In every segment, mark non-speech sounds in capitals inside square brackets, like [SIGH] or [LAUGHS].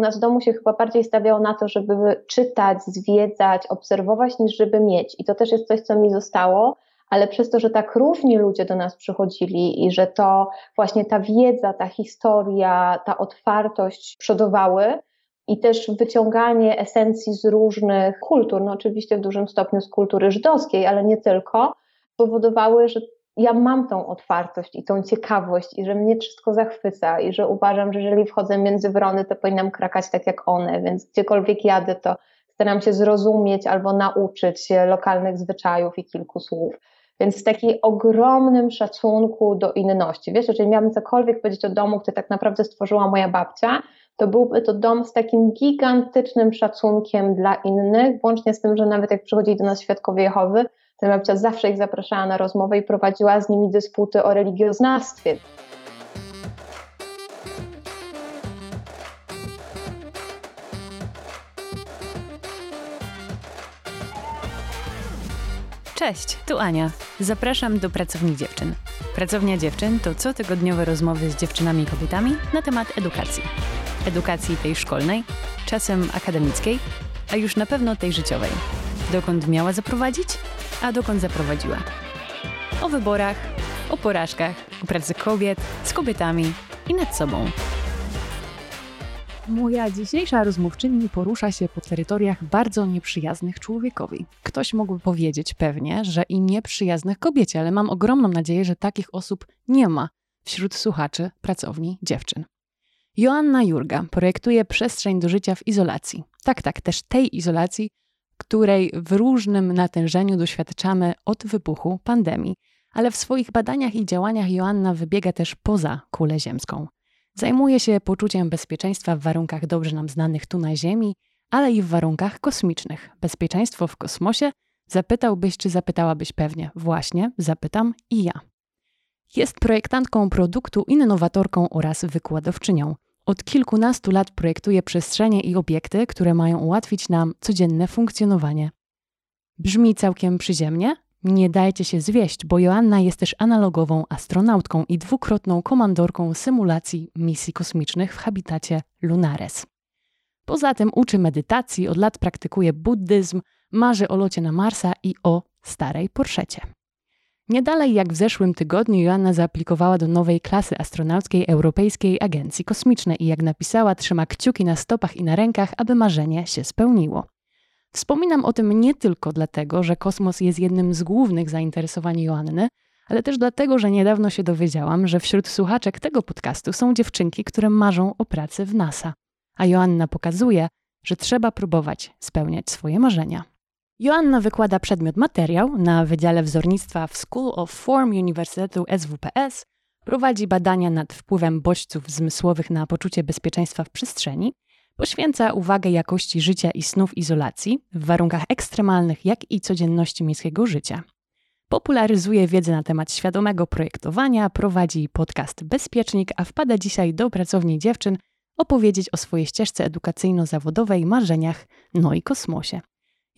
nas w domu się chyba bardziej stawiało na to, żeby czytać, zwiedzać, obserwować, niż żeby mieć. I to też jest coś, co mi zostało, ale przez to, że tak różni ludzie do nas przychodzili i że to właśnie ta wiedza, ta historia, ta otwartość przodowały, i też wyciąganie esencji z różnych kultur, no oczywiście w dużym stopniu z kultury żydowskiej, ale nie tylko, powodowały, że ja mam tą otwartość i tą ciekawość i że mnie wszystko zachwyca i że uważam, że jeżeli wchodzę między wrony, to powinnam krakać tak jak one, więc gdziekolwiek jadę, to staram się zrozumieć albo nauczyć się lokalnych zwyczajów i kilku słów. Więc z takim ogromnym szacunku do inności. Wiesz, jeżeli miałabym cokolwiek powiedzieć o domu, który tak naprawdę stworzyła moja babcia, to byłby to dom z takim gigantycznym szacunkiem dla innych, włącznie z tym, że nawet jak przychodzili do nas świadkowie Jehowy, to babcia zawsze ich zapraszała na rozmowę i prowadziła z nimi dysputy o religioznawstwie. Cześć, tu Ania. Zapraszam do Pracowni Dziewczyn. Pracownia Dziewczyn to cotygodniowe rozmowy z dziewczynami i kobietami na temat edukacji. Edukacji tej szkolnej, czasem akademickiej, a już na pewno tej życiowej. Dokąd miała zaprowadzić, a dokąd zaprowadziła. O wyborach, o porażkach, o pracy kobiet, z kobietami i nad sobą. Moja dzisiejsza rozmówczyni porusza się po terytoriach bardzo nieprzyjaznych człowiekowi. Ktoś mógłby powiedzieć pewnie, że i nieprzyjaznych kobiecie, ale mam ogromną nadzieję, że takich osób nie ma wśród słuchaczy pracowni dziewczyn. Joanna Jurga projektuje przestrzeń do życia w izolacji. Tak, tak, też tej izolacji, której w różnym natężeniu doświadczamy od wybuchu pandemii. Ale w swoich badaniach i działaniach Joanna wybiega też poza kulę ziemską. Zajmuje się poczuciem bezpieczeństwa w warunkach dobrze nam znanych tu na Ziemi, ale i w warunkach kosmicznych. Bezpieczeństwo w kosmosie? Zapytałbyś, czy zapytałabyś pewnie. Właśnie, zapytam i ja. Jest projektantką produktu, innowatorką oraz wykładowczynią. Od kilkunastu lat projektuje przestrzenie i obiekty, które mają ułatwić nam codzienne funkcjonowanie. Brzmi całkiem przyziemnie? Nie dajcie się zwieść, bo Joanna jest też analogową astronautką i dwukrotną komandorką symulacji misji kosmicznych w habitacie Lunares. Poza tym uczy medytacji, od lat praktykuje buddyzm, marzy o locie na Marsa i o starej Porszecie. Nie dalej jak w zeszłym tygodniu Joanna zaaplikowała do nowej klasy astronauckiej Europejskiej Agencji Kosmicznej i jak napisała, trzyma kciuki na stopach i na rękach, aby marzenie się spełniło. Wspominam o tym nie tylko dlatego, że kosmos jest jednym z głównych zainteresowań Joanny, ale też dlatego, że niedawno się dowiedziałam, że wśród słuchaczek tego podcastu są dziewczynki, które marzą o pracy w NASA. A Joanna pokazuje, że trzeba próbować spełniać swoje marzenia. Joanna wykłada przedmiot materiał na Wydziale Wzornictwa w School of Form Uniwersytetu SWPS, prowadzi badania nad wpływem bodźców zmysłowych na poczucie bezpieczeństwa w przestrzeni, poświęca uwagę jakości życia i snów izolacji w warunkach ekstremalnych, jak i codzienności miejskiego życia. Popularyzuje wiedzę na temat świadomego projektowania, prowadzi podcast Bezpiecznik, a wpada dzisiaj do pracowni dziewczyn opowiedzieć o swojej ścieżce edukacyjno-zawodowej, marzeniach, no i kosmosie.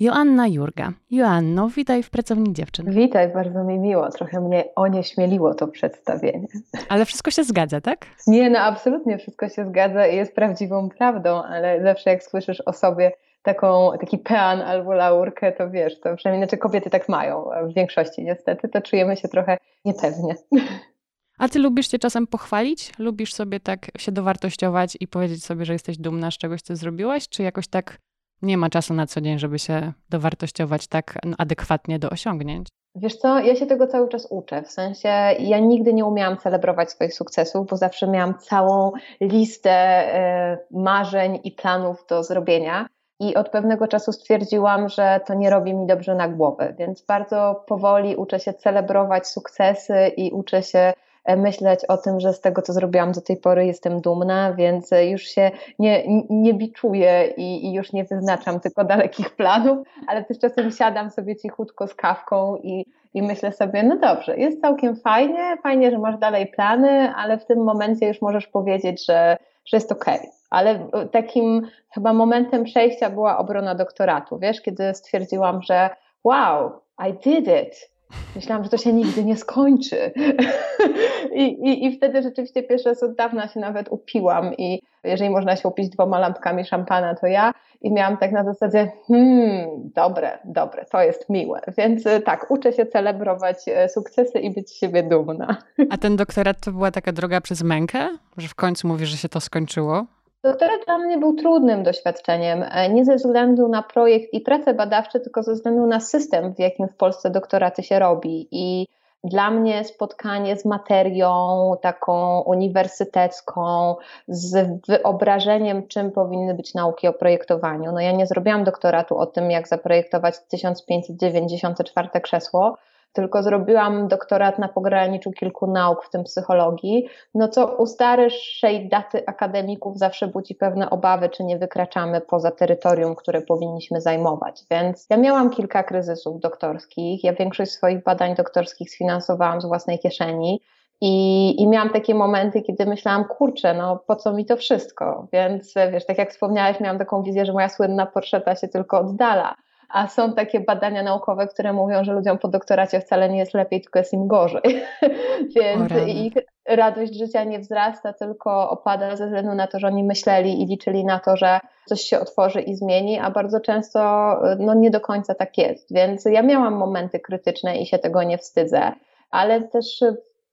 Joanna Jurga. Joanno, witaj w Pracowni Dziewczyn. Witaj, bardzo mi miło. Trochę mnie onieśmieliło to przedstawienie. Ale wszystko się zgadza, tak? Nie, no absolutnie wszystko się zgadza i jest prawdziwą prawdą, ale zawsze jak słyszysz o sobie taką, taki pean albo laurkę, to wiesz, to przynajmniej znaczy kobiety tak mają, w większości niestety, to czujemy się trochę niepewnie. A ty lubisz się czasem pochwalić? Lubisz sobie tak się dowartościować i powiedzieć sobie, że jesteś dumna z czegoś, co zrobiłaś? Czy jakoś tak nie ma czasu na co dzień, żeby się dowartościować tak adekwatnie do osiągnięć. Wiesz co, ja się tego cały czas uczę. W sensie ja nigdy nie umiałam celebrować swoich sukcesów, bo zawsze miałam całą listę y, marzeń i planów do zrobienia. I od pewnego czasu stwierdziłam, że to nie robi mi dobrze na głowę, więc bardzo powoli uczę się celebrować sukcesy i uczę się myśleć o tym, że z tego, co zrobiłam do tej pory, jestem dumna, więc e, już się nie, nie biczuję i, i już nie wyznaczam tylko dalekich [LAUGHS] planów, ale też czasem siadam sobie cichutko z kawką i, i myślę sobie, no dobrze, jest całkiem fajnie, fajnie, że masz dalej plany, ale w tym momencie już możesz powiedzieć, że, że jest okej. Okay. Ale e, takim chyba momentem przejścia była obrona doktoratu, wiesz, kiedy stwierdziłam, że wow, I did it, Myślałam, że to się nigdy nie skończy. [LAUGHS] I, i, I wtedy rzeczywiście pierwszy raz od dawna się nawet upiłam i jeżeli można się upić dwoma lampkami szampana, to ja. I miałam tak na zasadzie, hmm, dobre, dobre, to jest miłe. Więc e, tak, uczę się celebrować e, sukcesy i być siebie dumna. A ten doktorat to była taka droga przez mękę? Że w końcu mówisz, że się to skończyło? Doktorat dla mnie był trudnym doświadczeniem, e, nie ze względu na projekt i prace badawcze, tylko ze względu na system, w jakim w Polsce doktoraty się robi. I dla mnie spotkanie z materią taką uniwersytecką, z wyobrażeniem, czym powinny być nauki o projektowaniu. No ja nie zrobiłam doktoratu o tym, jak zaprojektować 1594 krzesło, tylko zrobiłam doktorat na pograniczu kilku nauk, w tym psychologii, no co u starszej daty akademików zawsze budzi pewne obawy, czy nie wykraczamy poza terytorium, które powinniśmy zajmować. Więc ja miałam kilka kryzysów doktorskich. Ja większość swoich badań doktorskich sfinansowałam z własnej kieszeni. I, I miałam takie momenty, kiedy myślałam, kurczę, no po co mi to wszystko? Więc wiesz, tak jak wspomniałeś, miałam taką wizję, że moja słynna porszeta się tylko oddala a są takie badania naukowe, które mówią, że ludziom po doktoracie wcale nie jest lepiej, tylko jest im gorzej. [LAUGHS] Więc ich radość życia nie wzrasta, tylko opada ze względu na to, że oni myśleli i liczyli na to, że coś się otworzy i zmieni, a bardzo często no, nie do końca tak jest. Więc ja miałam momenty krytyczne i się tego nie wstydzę, ale też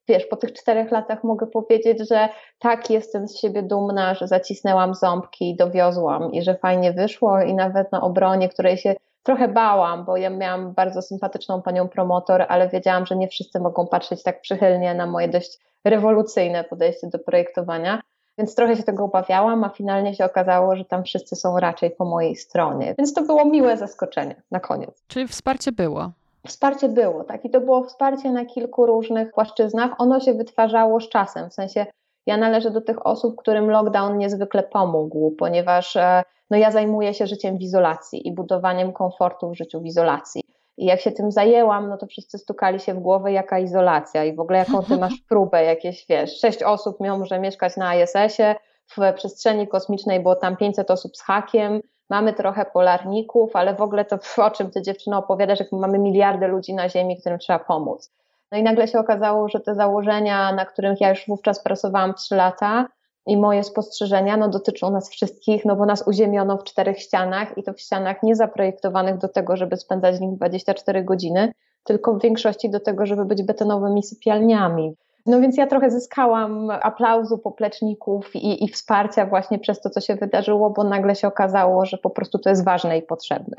wiesz, po tych czterech latach mogę powiedzieć, że tak, jestem z siebie dumna, że zacisnęłam ząbki, dowiozłam i że fajnie wyszło i nawet na obronie, której się trochę bałam, bo ja miałam bardzo sympatyczną panią promotor, ale wiedziałam, że nie wszyscy mogą patrzeć tak przychylnie na moje dość rewolucyjne podejście do projektowania. Więc trochę się tego obawiałam, a finalnie się okazało, że tam wszyscy są raczej po mojej stronie. Więc to było miłe zaskoczenie na koniec. Czyli wsparcie było. Wsparcie było, tak. I to było wsparcie na kilku różnych płaszczyznach. Ono się wytwarzało z czasem. W sensie ja należę do tych osób, którym lockdown niezwykle pomógł, ponieważ e, no ja zajmuję się życiem w izolacji i budowaniem komfortu w życiu w izolacji. I jak się tym zajęłam, no to wszyscy stukali się w głowę, jaka izolacja i w ogóle jaką ty masz [LAUGHS] próbę, jakieś wiesz, sześć osób może mieszkać na ISS-ie, w przestrzeni kosmicznej było tam 500 osób z hakiem, mamy trochę polarników, ale w ogóle to [LAUGHS] o czym ty dziewczyno opowiadasz, jak mamy miliardy ludzi na Ziemi, którym trzeba pomóc. No i nagle się okazało, że te założenia, na których ja już wówczas pracowałam trzy lata, i moje spostrzeżenia no, dotyczą nas wszystkich, no bo nas uziemiono w czterech ścianach i to w ścianach nie zaprojektowanych do tego, żeby spędzać w nich 24 godziny, tylko w większości do tego, żeby być betonowymi sypialniami. No więc ja trochę zyskałam aplauzu popleczników i, i wsparcia właśnie przez to, co się wydarzyło, bo nagle się okazało, że po prostu to jest ważne i potrzebne.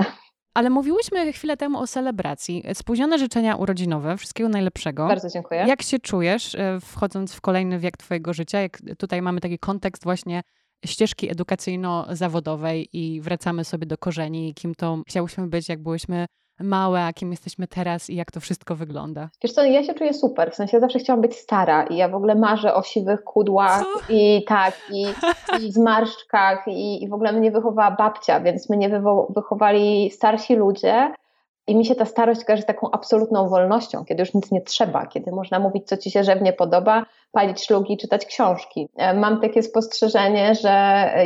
Ale mówiłyśmy chwilę temu o celebracji. Spóźnione życzenia urodzinowe, wszystkiego najlepszego. Bardzo dziękuję. Jak się czujesz, e, wchodząc w kolejny wiek Twojego życia? Jak tutaj mamy taki kontekst właśnie ścieżki edukacyjno-zawodowej i wracamy sobie do korzeni, kim to chciałyśmy być, jak byłyśmy małe, a kim jesteśmy teraz i jak to wszystko wygląda? Wiesz co, ja się czuję super, w sensie ja zawsze chciałam być stara i ja w ogóle marzę o siwych kudłach co? i tak, i, i zmarszczkach i, i w ogóle mnie wychowała babcia, więc mnie wychowali starsi ludzie, i mi się ta starość kojarzy z taką absolutną wolnością, kiedy już nic nie trzeba, kiedy można mówić, co ci się żewnie podoba, palić szlugi, czytać książki. E, mam takie spostrzeżenie, że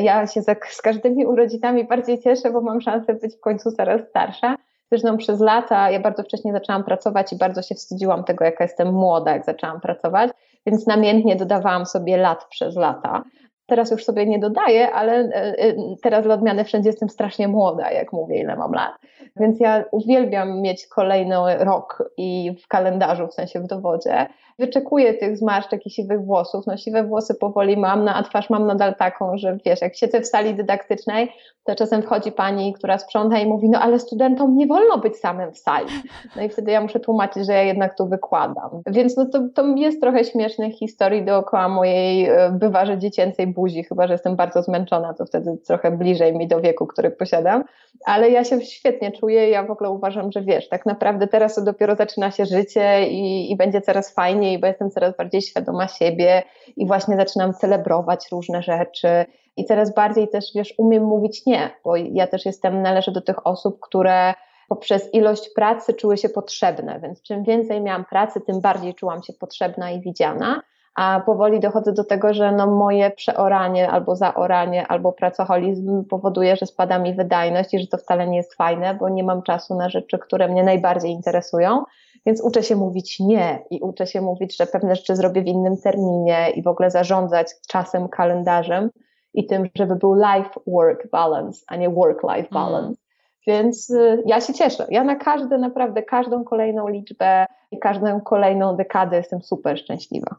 ja się z każdymi urodzinami bardziej cieszę, bo mam szansę być w końcu coraz starsza. Zresztą przez lata ja bardzo wcześnie zaczęłam pracować i bardzo się wstydziłam tego, jaka jestem młoda, jak zaczęłam pracować, więc namiętnie dodawałam sobie lat przez lata. Teraz już sobie nie dodaję, ale e, e, teraz dla odmiany wszędzie jestem strasznie młoda, jak mówię, ile mam lat. Więc ja uwielbiam mieć kolejny rok i w kalendarzu, w sensie w dowodzie. Wyczekuję tych zmarszczek i siwych włosów. No siwe włosy powoli mam, no, a twarz mam nadal taką, że wiesz, jak siedzę w sali dydaktycznej, to czasem wchodzi pani, która sprząta i mówi, no ale studentom nie wolno być samym w sali. No i wtedy ja muszę tłumaczyć, że ja jednak tu wykładam. Więc no to, to jest trochę śmiesznych historii dookoła mojej e, bywa, dziecięcej buzi, chyba, że jestem bardzo zmęczona, to wtedy trochę bliżej mi do wieku, który posiadam. Ale ja się świetnie czuję, ja w ogóle uważam, że wiesz, tak naprawdę teraz to dopiero zaczyna się życie i, i będzie coraz fajniej, bo jestem coraz bardziej świadoma siebie i właśnie zaczynam celebrować różne rzeczy. I coraz bardziej też, wiesz, umiem mówić nie, bo ja też jestem, należę do tych osób, które poprzez ilość pracy czuły się potrzebne, więc czym więcej miałam pracy, tym bardziej czułam się potrzebna i widziana, a powoli dochodzę do tego, że no moje przeoranie albo zaoranie, albo pracoholizm powoduje, że spada mi wydajność i że to wcale nie jest fajne, bo nie mam czasu na rzeczy, które mnie najbardziej interesują. Więc uczę się mówić nie i uczę się mówić, że pewne rzeczy zrobię w innym terminie i w ogóle zarządzać czasem, kalendarzem i tym, żeby był life-work balance, a nie work-life mm. balance. Więc y, ja się cieszę. Ja na każde, naprawdę każdą kolejną liczbę i każdą kolejną dekadę jestem super szczęśliwa.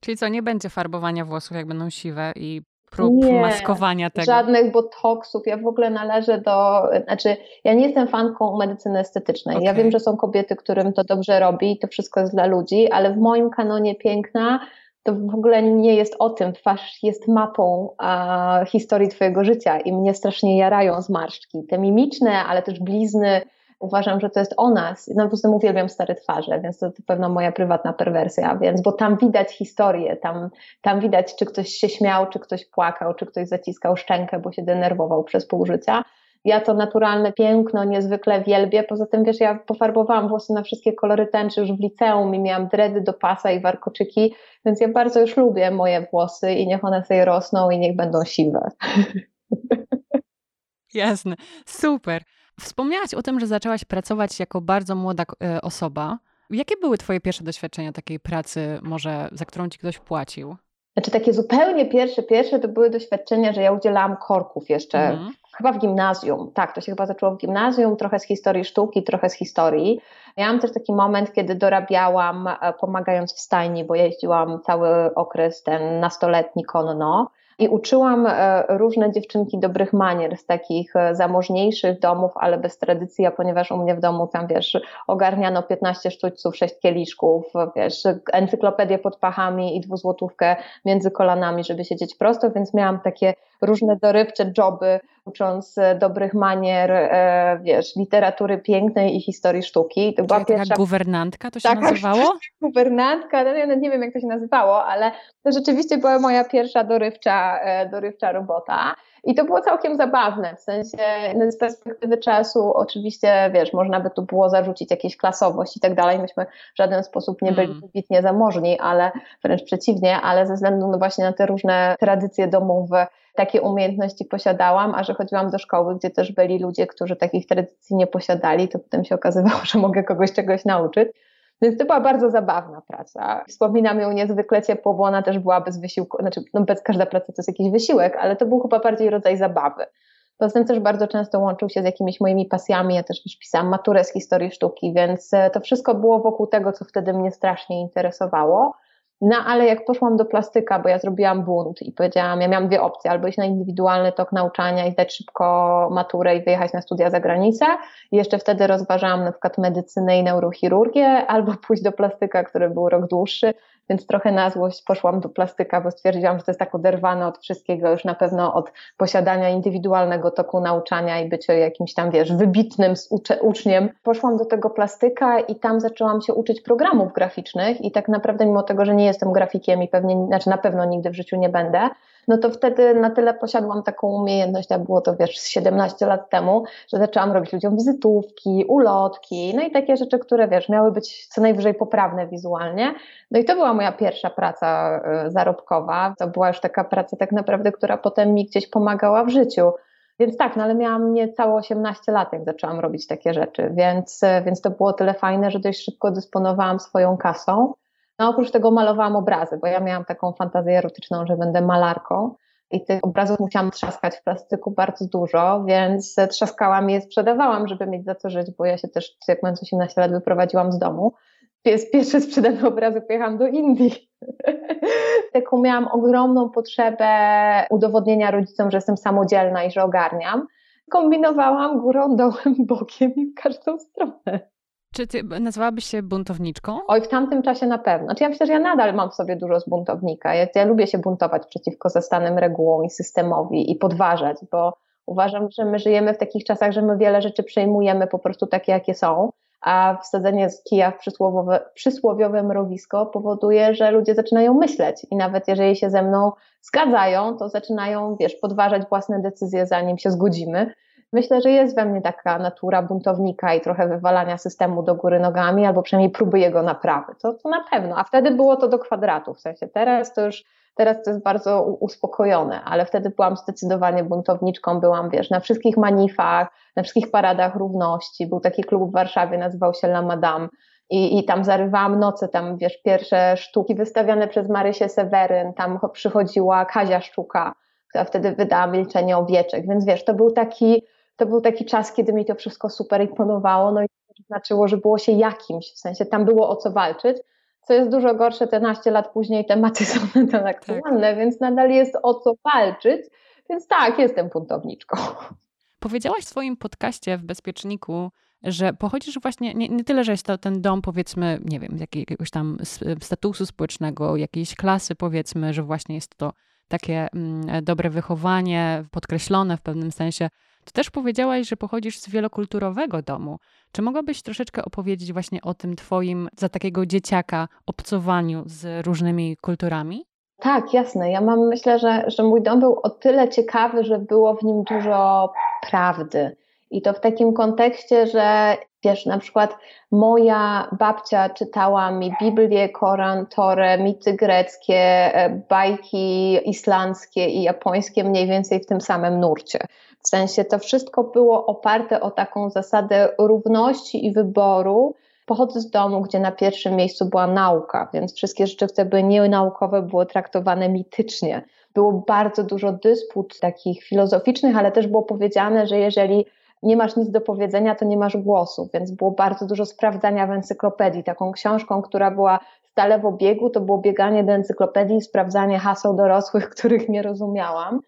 Czyli co, nie będzie farbowania włosów, jak będą siwe i prób nie, maskowania tego? żadnych botoksów. Ja w ogóle należę do, znaczy ja nie jestem fanką medycyny estetycznej. Okay. Ja wiem, że są kobiety, którym to dobrze robi i to wszystko jest dla ludzi, ale w moim kanonie piękna to w ogóle nie jest o tym. Twarz jest mapą a, historii twojego życia i mnie strasznie jarają zmarszczki. Te mimiczne, ale też blizny, uważam, że to jest o nas. No po prostu uwielbiam stare twarze, więc to, to pewna moja prywatna perwersja, więc, bo tam widać historię, tam, tam widać, czy ktoś się śmiał, czy ktoś płakał, czy ktoś zaciskał szczękę, bo się denerwował przez pół życia. Ja to naturalne piękno niezwykle wielbię. Poza tym, wiesz, ja pofarbowałam włosy na wszystkie kolory tęczy już w liceum i miałam dredy do pasa i warkoczyki, więc ja bardzo już lubię moje włosy i niech one sobie rosną i niech będą siwe. [LAUGHS] Jasne, super. Wspomniałaś o tym, że zaczęłaś pracować jako bardzo młoda e, osoba. Jakie były Twoje pierwsze doświadczenia takiej pracy, może za którą Ci ktoś płacił? Znaczy takie zupełnie pierwsze, pierwsze to były doświadczenia, że ja udzielałam korków jeszcze, mm. chyba w gimnazjum. Tak, to się chyba zaczęło w gimnazjum, trochę z historii sztuki, trochę z historii. Miałam też taki moment, kiedy dorabiałam e, pomagając w stajni, bo jeździłam cały okres ten nastoletni konno i uczyłam e, różne dziewczynki dobrych manier z takich e, zamożniejszych domów, ale bez tradycji, a ponieważ u mnie w domu tam, wiesz, ogarniano 15 sztućców, 6 kieliszków, wiesz, encyklopedię pod pachami i dwuzłotówkę między kolanami, żeby siedzieć prosto, więc miałam takie różne dorywcze joby, ucząc e, dobrych manier, wiesz, literatury pięknej i historii sztuki. To była Czyli pierwsza... taka guwernantka to się taka nazywało? [LAUGHS] guwernantka, no ja nie wiem jak to się nazywało, ale to rzeczywiście była moja pierwsza dorywcza E, dorywcza robota. I to było całkiem zabawne, w sensie z perspektywy czasu oczywiście, wiesz, można by tu było zarzucić jakieś klasowość i tak dalej. Myśmy w żaden sposób nie byli wybitnie zamożni, ale wręcz przeciwnie, ale ze względu no właśnie na te różne tradycje domowe, takie umiejętności posiadałam, a że chodziłam do szkoły, gdzie też byli ludzie, którzy takich tradycji nie posiadali, to potem się okazywało, [LAUGHS] że mogę kogoś czegoś nauczyć. Więc to była bardzo zabawna praca. Wspominam ją niezwykle ciepło, bo ona też była bez wysiłku, znaczy no bez każda praca to jest jakiś wysiłek, ale to był chyba bardziej rodzaj zabawy. Poza tym też bardzo często łączył się z jakimiś moimi pasjami. Ja też pisałam maturę z historii sztuki, więc e, to wszystko było wokół tego, co wtedy mnie strasznie interesowało. No ale jak poszłam do plastyka, bo ja zrobiłam bunt i powiedziałam, ja miałam dwie opcje, albo iść na indywidualny tok nauczania i zdać szybko maturę i wyjechać na studia za granicę. I jeszcze wtedy rozważałam na przykład medycynę i neurochirurgię, albo pójść do plastyka, który był rok dłuższy więc trochę na złość poszłam do plastyka, bo stwierdziłam, że to jest tak oderwane od wszystkiego, już na pewno od posiadania indywidualnego toku nauczania i bycia jakimś tam, wiesz, wybitnym uczniem. Poszłam do tego plastyka i tam zaczęłam się uczyć programów graficznych i tak naprawdę mimo tego, że nie jestem grafikiem i pewnie, znaczy na pewno nigdy w życiu nie będę, no to wtedy na tyle posiadłam taką umiejętność, a było to wiesz 17 lat temu, że zaczęłam robić ludziom wizytówki, ulotki, no i takie rzeczy, które wiesz, miały być co najwyżej poprawne wizualnie. No i to była moja pierwsza praca y, zarobkowa. To była już taka praca tak naprawdę, która potem mi gdzieś pomagała w życiu. Więc tak, no ale miałam niecałe 18 lat, jak zaczęłam robić takie rzeczy, więc, y, więc to było tyle fajne, że dość szybko dysponowałam swoją kasą. No oprócz tego malowałam obrazy, bo ja miałam taką fantazję erotyczną, że będę malarką i tych obrazów musiałam trzaskać w plastyku bardzo dużo, więc trzaskałam je, sprzedawałam, żeby mieć za co żyć, bo ja się też, jak mając 18 lat, wyprowadziłam z domu. Pierwsze sprzedane obrazy pojechałam do Indii. [LAUGHS] Taką miałam ogromną potrzebę udowodnienia rodzicom, że jestem samodzielna i że ogarniam. Kombinowałam górą, dołem, bokiem i w każdą stronę. Czy ty nazywałabyś się buntowniczką? Oj, w tamtym czasie na pewno. Znaczy ja myślę, że ja nadal mam w sobie dużo z buntownika. Ja, ja lubię się buntować przeciwko zastanym regułom i systemowi i podważać, bo uważam, że my żyjemy w takich czasach, że my wiele rzeczy przejmujemy po prostu takie, jakie są, a wsadzenie z kija w przysłowiowe, mrowisko powoduje, że ludzie zaczynają myśleć i nawet jeżeli się ze mną zgadzają, to zaczynają, wiesz, podważać własne decyzje, zanim się zgodzimy. Myślę, że jest we mnie taka natura buntownika i trochę wywalania systemu do góry nogami, albo przynajmniej próby jego naprawy. To, to na pewno. A wtedy było to do kwadratu. W sensie teraz to już, teraz to jest bardzo uspokojone, ale wtedy byłam zdecydowanie buntowniczką. Byłam, wiesz, na wszystkich manifach, na wszystkich paradach równości. Był taki klub w Warszawie, nazywał się La Madame i, i tam zarywałam noce, tam wiesz, pierwsze sztuki wystawiane przez Marysię Seweryn, tam przychodziła Kazia Sztuka, która wtedy wydała Milczenie Owieczek, więc wiesz, to był taki, to był taki czas, kiedy mi to wszystko super imponowało, no i to znaczyło, że było się jakimś, w sensie tam było o co walczyć, co jest dużo gorsze, te naście lat później tematy [LAUGHS] są nadal aktualne, tak. więc nadal jest o co walczyć, więc tak, jestem buntowniczką. Powiedziałaś w swoim podcaście w Bezpieczniku, że pochodzisz właśnie, nie, nie tyle, że jest to ten dom, powiedzmy, nie wiem, jakiegoś tam statusu społecznego, jakiejś klasy, powiedzmy, że właśnie jest to takie mm, dobre wychowanie, podkreślone w pewnym sensie. To też powiedziałaś, że pochodzisz z wielokulturowego domu. Czy mogłabyś troszeczkę opowiedzieć właśnie o tym twoim, za takiego dzieciaka, obcowaniu z różnymi kulturami? Tak, jasne. Ja mam, myślę, że, że mój dom był o tyle ciekawy, że było w nim dużo prawdy. I to w takim kontekście, że wiesz, na przykład moja babcia czytała mi Biblię, Koran, Torę, mity greckie, e, bajki islandzkie i japońskie mniej więcej w tym samym nurcie. W sensie to wszystko było oparte o taką zasadę równości i wyboru. Pochodzę z domu, gdzie na pierwszym miejscu była nauka, więc wszystkie rzeczy, które były nienaukowe, były traktowane mitycznie. Było bardzo dużo dysput takich filozoficznych, ale też było powiedziane, że jeżeli nie masz nic do powiedzenia, to nie masz głosu, więc było bardzo dużo sprawdzania w encyklopedii. Taką książką, która była stale w obiegu, to było bieganie do encyklopedii, sprawdzanie haseł dorosłych, [LAUGHS] których nie rozumiałam.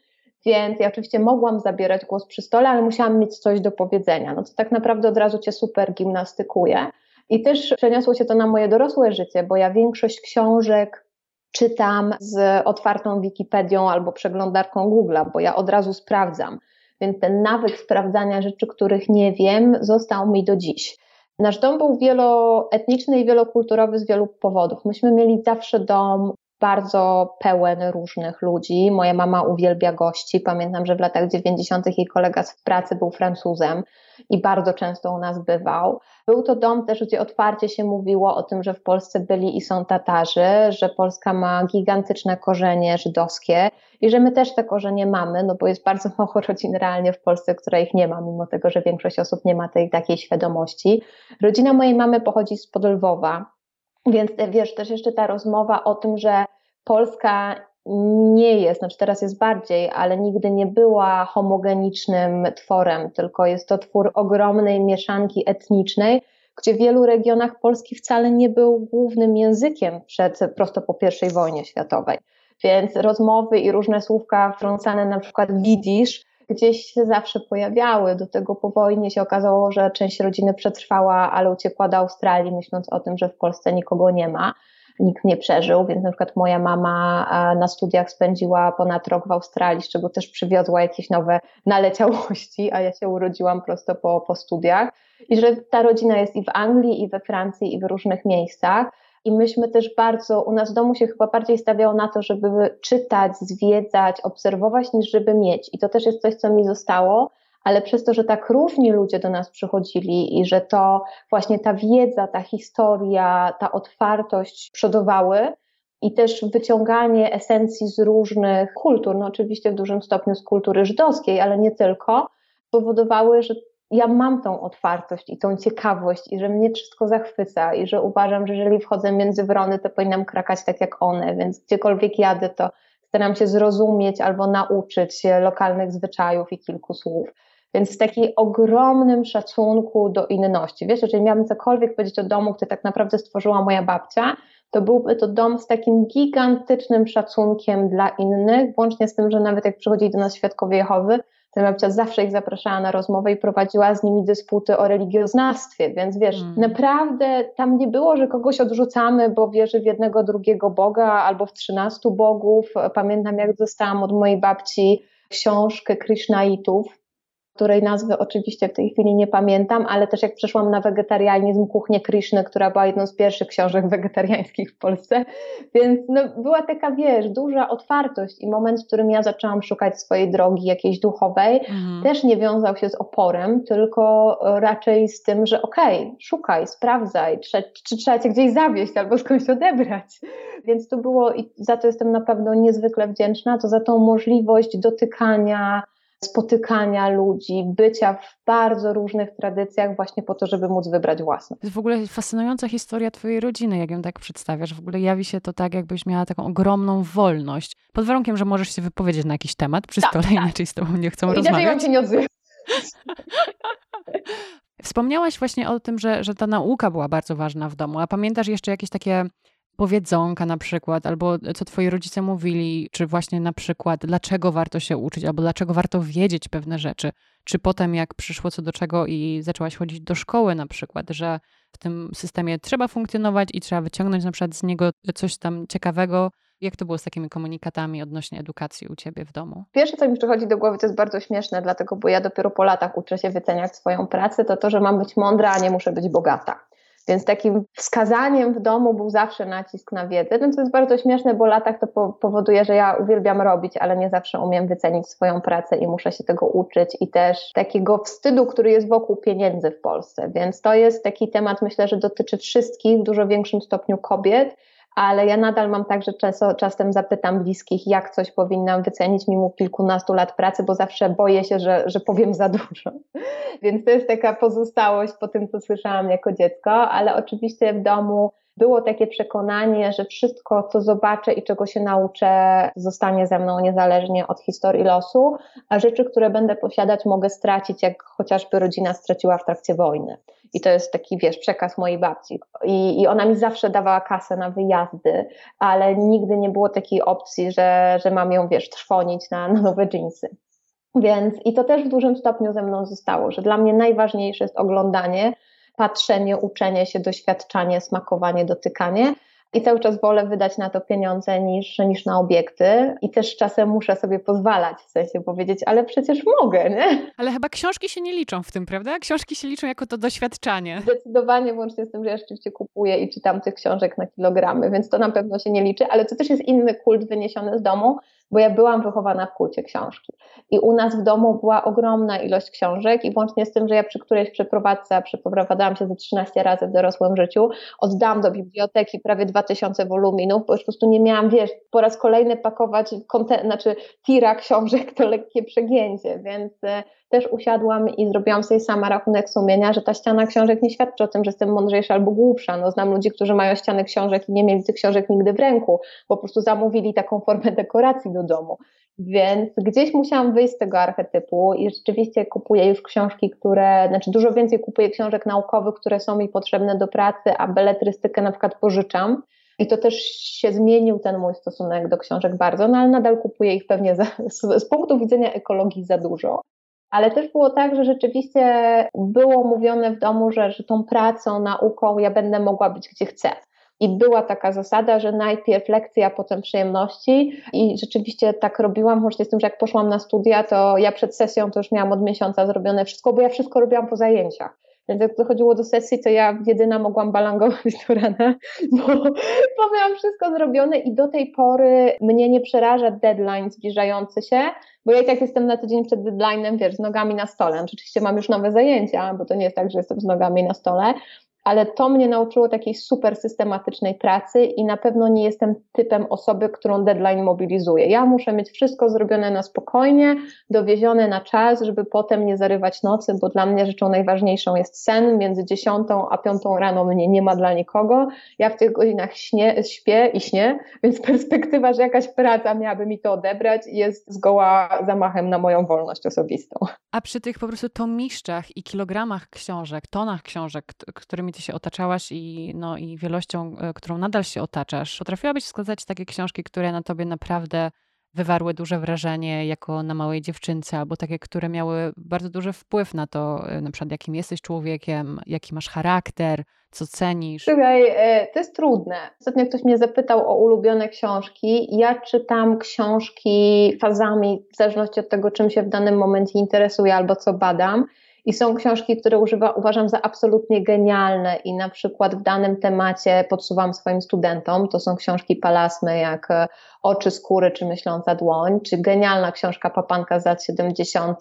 Więc ja oczywiście mogłam zabierać głos przy stole, ale musiałam mieć coś do powiedzenia. No to tak naprawdę od razu cię super gimnastykuje. I też przeniosło się to na moje dorosłe życie, bo ja większość książek czytam z otwartą Wikipedią albo przeglądarką Google'a, bo ja od razu sprawdzam. Więc ten nawyk sprawdzania rzeczy, których nie wiem, został mi do dziś. Nasz dom był wieloetniczny i wielokulturowy z wielu powodów. Myśmy mieli zawsze dom bardzo pełen różnych ludzi. Moja mama uwielbia gości. Pamiętam, że w latach 90. jej kolega z pracy był Francuzem i bardzo często u nas bywał. Był to dom też, gdzie otwarcie się mówiło o tym, że w Polsce byli i są Tatarzy, że Polska ma gigantyczne korzenie żydowskie i że my też te korzenie mamy, no bo jest bardzo [LAUGHS] mało rodzin realnie w Polsce, która ich nie ma, mimo tego, że większość osób nie ma tej takiej świadomości. Rodzina mojej mamy pochodzi z Podlwowa, więc wiesz, też jeszcze ta rozmowa o tym, że Polska nie jest, znaczy teraz jest bardziej, ale nigdy nie była homogenicznym tworem, tylko jest to twór ogromnej mieszanki etnicznej, gdzie w wielu regionach Polski wcale nie był głównym językiem przed, prosto po I wojnie światowej. Więc rozmowy i różne słówka wtrącane na przykład widzisz, gdzieś się zawsze pojawiały. Do tego po wojnie się okazało, że część rodziny przetrwała, ale uciekła do Australii, myśląc o tym, że w Polsce nikogo nie ma nikt nie przeżył, więc na przykład moja mama e, na studiach spędziła ponad rok w Australii, z czego też przywiozła jakieś nowe naleciałości, a ja się urodziłam prosto po, po studiach. I że ta rodzina jest i w Anglii, i we Francji, i w różnych miejscach. I myśmy też bardzo, u nas w domu się chyba bardziej stawiało na to, żeby czytać, zwiedzać, obserwować, niż żeby mieć. I to też jest coś, co mi zostało ale przez to, że tak różni ludzie do nas przychodzili i że to właśnie ta wiedza, ta historia, ta otwartość przodowały i też wyciąganie esencji z różnych kultur, no oczywiście w dużym stopniu z kultury żydowskiej, ale nie tylko, powodowały, że ja mam tą otwartość i tą ciekawość i że mnie wszystko zachwyca i że uważam, że jeżeli wchodzę między wrony, to powinnam krakać tak jak one, więc gdziekolwiek jadę, to staram się zrozumieć albo nauczyć się lokalnych zwyczajów i kilku słów. Więc w takim ogromnym szacunku do inności. Wiesz, jeżeli miałabym cokolwiek powiedzieć o domu, który tak naprawdę stworzyła moja babcia, to byłby to dom z takim gigantycznym szacunkiem dla innych, włącznie z tym, że nawet jak przychodzili do nas świadkowie Jehowy, to babcia zawsze ich zapraszała na rozmowę i prowadziła z nimi dysputy o religioznawstwie, więc wiesz, mm. naprawdę tam nie było, że kogoś odrzucamy, bo wierzy w jednego, drugiego Boga albo w trzynastu bogów. Pamiętam, jak dostałam od mojej babci książkę Krishnaitów, której nazwy oczywiście w tej chwili nie pamiętam, ale też jak przeszłam na wegetarianizm, kuchnię Krishny, która była jedną z pierwszych książek wegetariańskich w Polsce, więc no, była taka, wiesz, duża otwartość i moment, w którym ja zaczęłam szukać swojej drogi jakiejś duchowej, mhm. też nie wiązał się z oporem, tylko raczej z tym, że okej, okay, szukaj, sprawdzaj, czy trzeba cię gdzieś zawieść albo skądś odebrać. Więc to było i za to jestem na pewno niezwykle wdzięczna, to za tą możliwość dotykania spotykania ludzi, bycia w bardzo różnych tradycjach właśnie po to, żeby móc wybrać własną. To jest w ogóle fascynująca historia twojej rodziny, jak ją tak przedstawiasz. W ogóle jawi się to tak, jakbyś miała taką ogromną wolność. Pod warunkiem, że możesz się wypowiedzieć na jakiś temat przy tak, stole, tak. inaczej z tobą nie chcą I rozmawiać. Inaczej się nie odzywam. Wspomniałaś właśnie o tym, że, że ta nauka była bardzo ważna w domu. A pamiętasz jeszcze jakieś takie powiedzonka na przykład, albo co twoi rodzice mówili, czy właśnie na przykład dlaczego warto się uczyć, albo dlaczego warto wiedzieć pewne rzeczy, czy potem jak przyszło co do czego i zaczęłaś chodzić do szkoły na przykład, że w tym systemie trzeba funkcjonować i trzeba wyciągnąć na przykład z niego coś tam ciekawego. Jak to było z takimi komunikatami odnośnie edukacji u ciebie w domu? Pierwsze, co mi przychodzi do głowy, to jest bardzo śmieszne, dlatego, bo ja dopiero po latach uczę się wyceniać swoją pracę, to to, że mam być mądra, a nie muszę być bogata. Więc takim wskazaniem w domu był zawsze nacisk na wiedzę. Więc to jest bardzo śmieszne, bo latach to powoduje, że ja uwielbiam robić, ale nie zawsze umiem wycenić swoją pracę i muszę się tego uczyć i też takiego wstydu, który jest wokół pieniędzy w Polsce. Więc to jest taki temat, myślę, że dotyczy wszystkich w dużo większym stopniu kobiet ale ja nadal mam tak, że często, czasem zapytam bliskich, jak coś powinnam wycenić mimo kilkunastu lat pracy, bo zawsze boję się, że, że powiem za dużo. [LAUGHS] Więc to jest taka pozostałość po tym, co słyszałam jako dziecko, ale oczywiście w domu było takie przekonanie, że wszystko, co zobaczę i czego się nauczę, zostanie ze mną niezależnie od historii losu, a rzeczy, które będę posiadać, mogę stracić, jak chociażby rodzina straciła w trakcie wojny. I to jest taki, wiesz, przekaz mojej babci. I, I ona mi zawsze dawała kasę na wyjazdy, ale nigdy nie było takiej opcji, że, że mam ją, wiesz, trwonić na, na nowe dżinsy. Więc i to też w dużym stopniu ze mną zostało, że dla mnie najważniejsze jest oglądanie, patrzenie, uczenie się, doświadczanie, smakowanie, dotykanie i cały czas wolę wydać na to pieniądze niż, niż na obiekty. I też czasem muszę sobie pozwalać, w sensie powiedzieć, ale przecież mogę, nie? Ale chyba książki się nie liczą w tym, prawda? Książki się liczą jako to doświadczanie. Zdecydowanie, łącznie z tym, że ja rzeczywiście kupuję i czytam tych książek na kilogramy, więc to na pewno się nie liczy, ale to też jest inny kult wyniesiony z domu, bo ja byłam wychowana w kulcie książki. I u nas w domu była ogromna ilość książek i łącznie z tym, że ja przy którejś przeprowadzce, przeprowadzałam się ze 13 razy w dorosłym życiu, oddałam do biblioteki prawie 2000 woluminów, bo już po prostu nie miałam, wiesz, po raz kolejny pakować konten- znaczy tira książek to lekkie przegięcie, więc e, też usiadłam i zrobiłam sobie sama rachunek sumienia, że ta ściana książek nie świadczy o tym, że jestem mądrzejsza albo głupsza. No, znam ludzi, którzy mają ściany książek i nie mieli tych książek nigdy w ręku, po prostu zamówili taką formę dekoracji do domu. Więc gdzieś musiałam wyjść z tego archetypu i rzeczywiście kupuję już książki, które, znaczy dużo więcej kupuję książek naukowych, które są mi potrzebne do pracy, a beletrystykę na przykład pożyczam. I to też się zmienił ten mój stosunek do książek bardzo, no ale nadal kupuję ich pewnie za, z, z punktu widzenia ekologii za dużo ale też było tak, że rzeczywiście było mówione w domu, że, że tą pracą, nauką ja będę mogła być gdzie chcę. I była taka zasada, że najpierw lekcja, potem przyjemności. I rzeczywiście tak robiłam, łącznie z tym, że jak poszłam na studia, to ja przed sesją to już miałam od miesiąca zrobione wszystko, bo ja wszystko robiłam po zajęciach. Więc jak dochodziło do sesji, to ja jedyna mogłam balangować [LAUGHS] do rana, bo, bo miałam wszystko zrobione i do tej pory mnie nie przeraża deadline zbliżający się, bo ja i tak jestem na tydzień przed deadline'em, wiesz, z nogami na stole. Oczywiście mam już nowe zajęcia, bo to nie jest tak, że jestem z nogami na stole, ale to mnie nauczyło takiej super systematycznej pracy i na pewno nie jestem typem osoby, którą deadline mobilizuje. Ja muszę mieć wszystko zrobione na spokojnie, dowiezione na czas, żeby potem nie zarywać nocy, bo dla mnie rzeczą najważniejszą jest sen. Między 10 a 5 rano mnie nie ma dla nikogo. Ja w tych godzinach śnie, śpię i śnię, więc perspektywa, że jakaś praca miałaby mi to odebrać, jest zgoła zamachem na moją wolność osobistą. A przy tych po prostu tomiszczach i kilogramach książek, tonach książek, którymi ty się otaczałaś i, no, i wielością, e, którą nadal się otaczasz, potrafiłabyś wskazać takie książki, które na tobie naprawdę wywarły duże wrażenie jako na małej dziewczynce, albo takie, które miały bardzo duży wpływ na to, e, na przykład jakim jesteś człowiekiem, jaki masz charakter, co cenisz? Słuchaj, e, to jest trudne. Ostatnio ktoś mnie zapytał o ulubione książki. Ja czytam książki fazami, w zależności od tego, czym się w danym momencie interesuję albo co badam. I są książki, które używa, uważam za absolutnie genialne i na przykład w danym temacie podsuwam swoim studentom. To są książki palasmy jak e, Oczy skóry czy Myśląca dłoń, czy genialna książka Papanka z lat 70.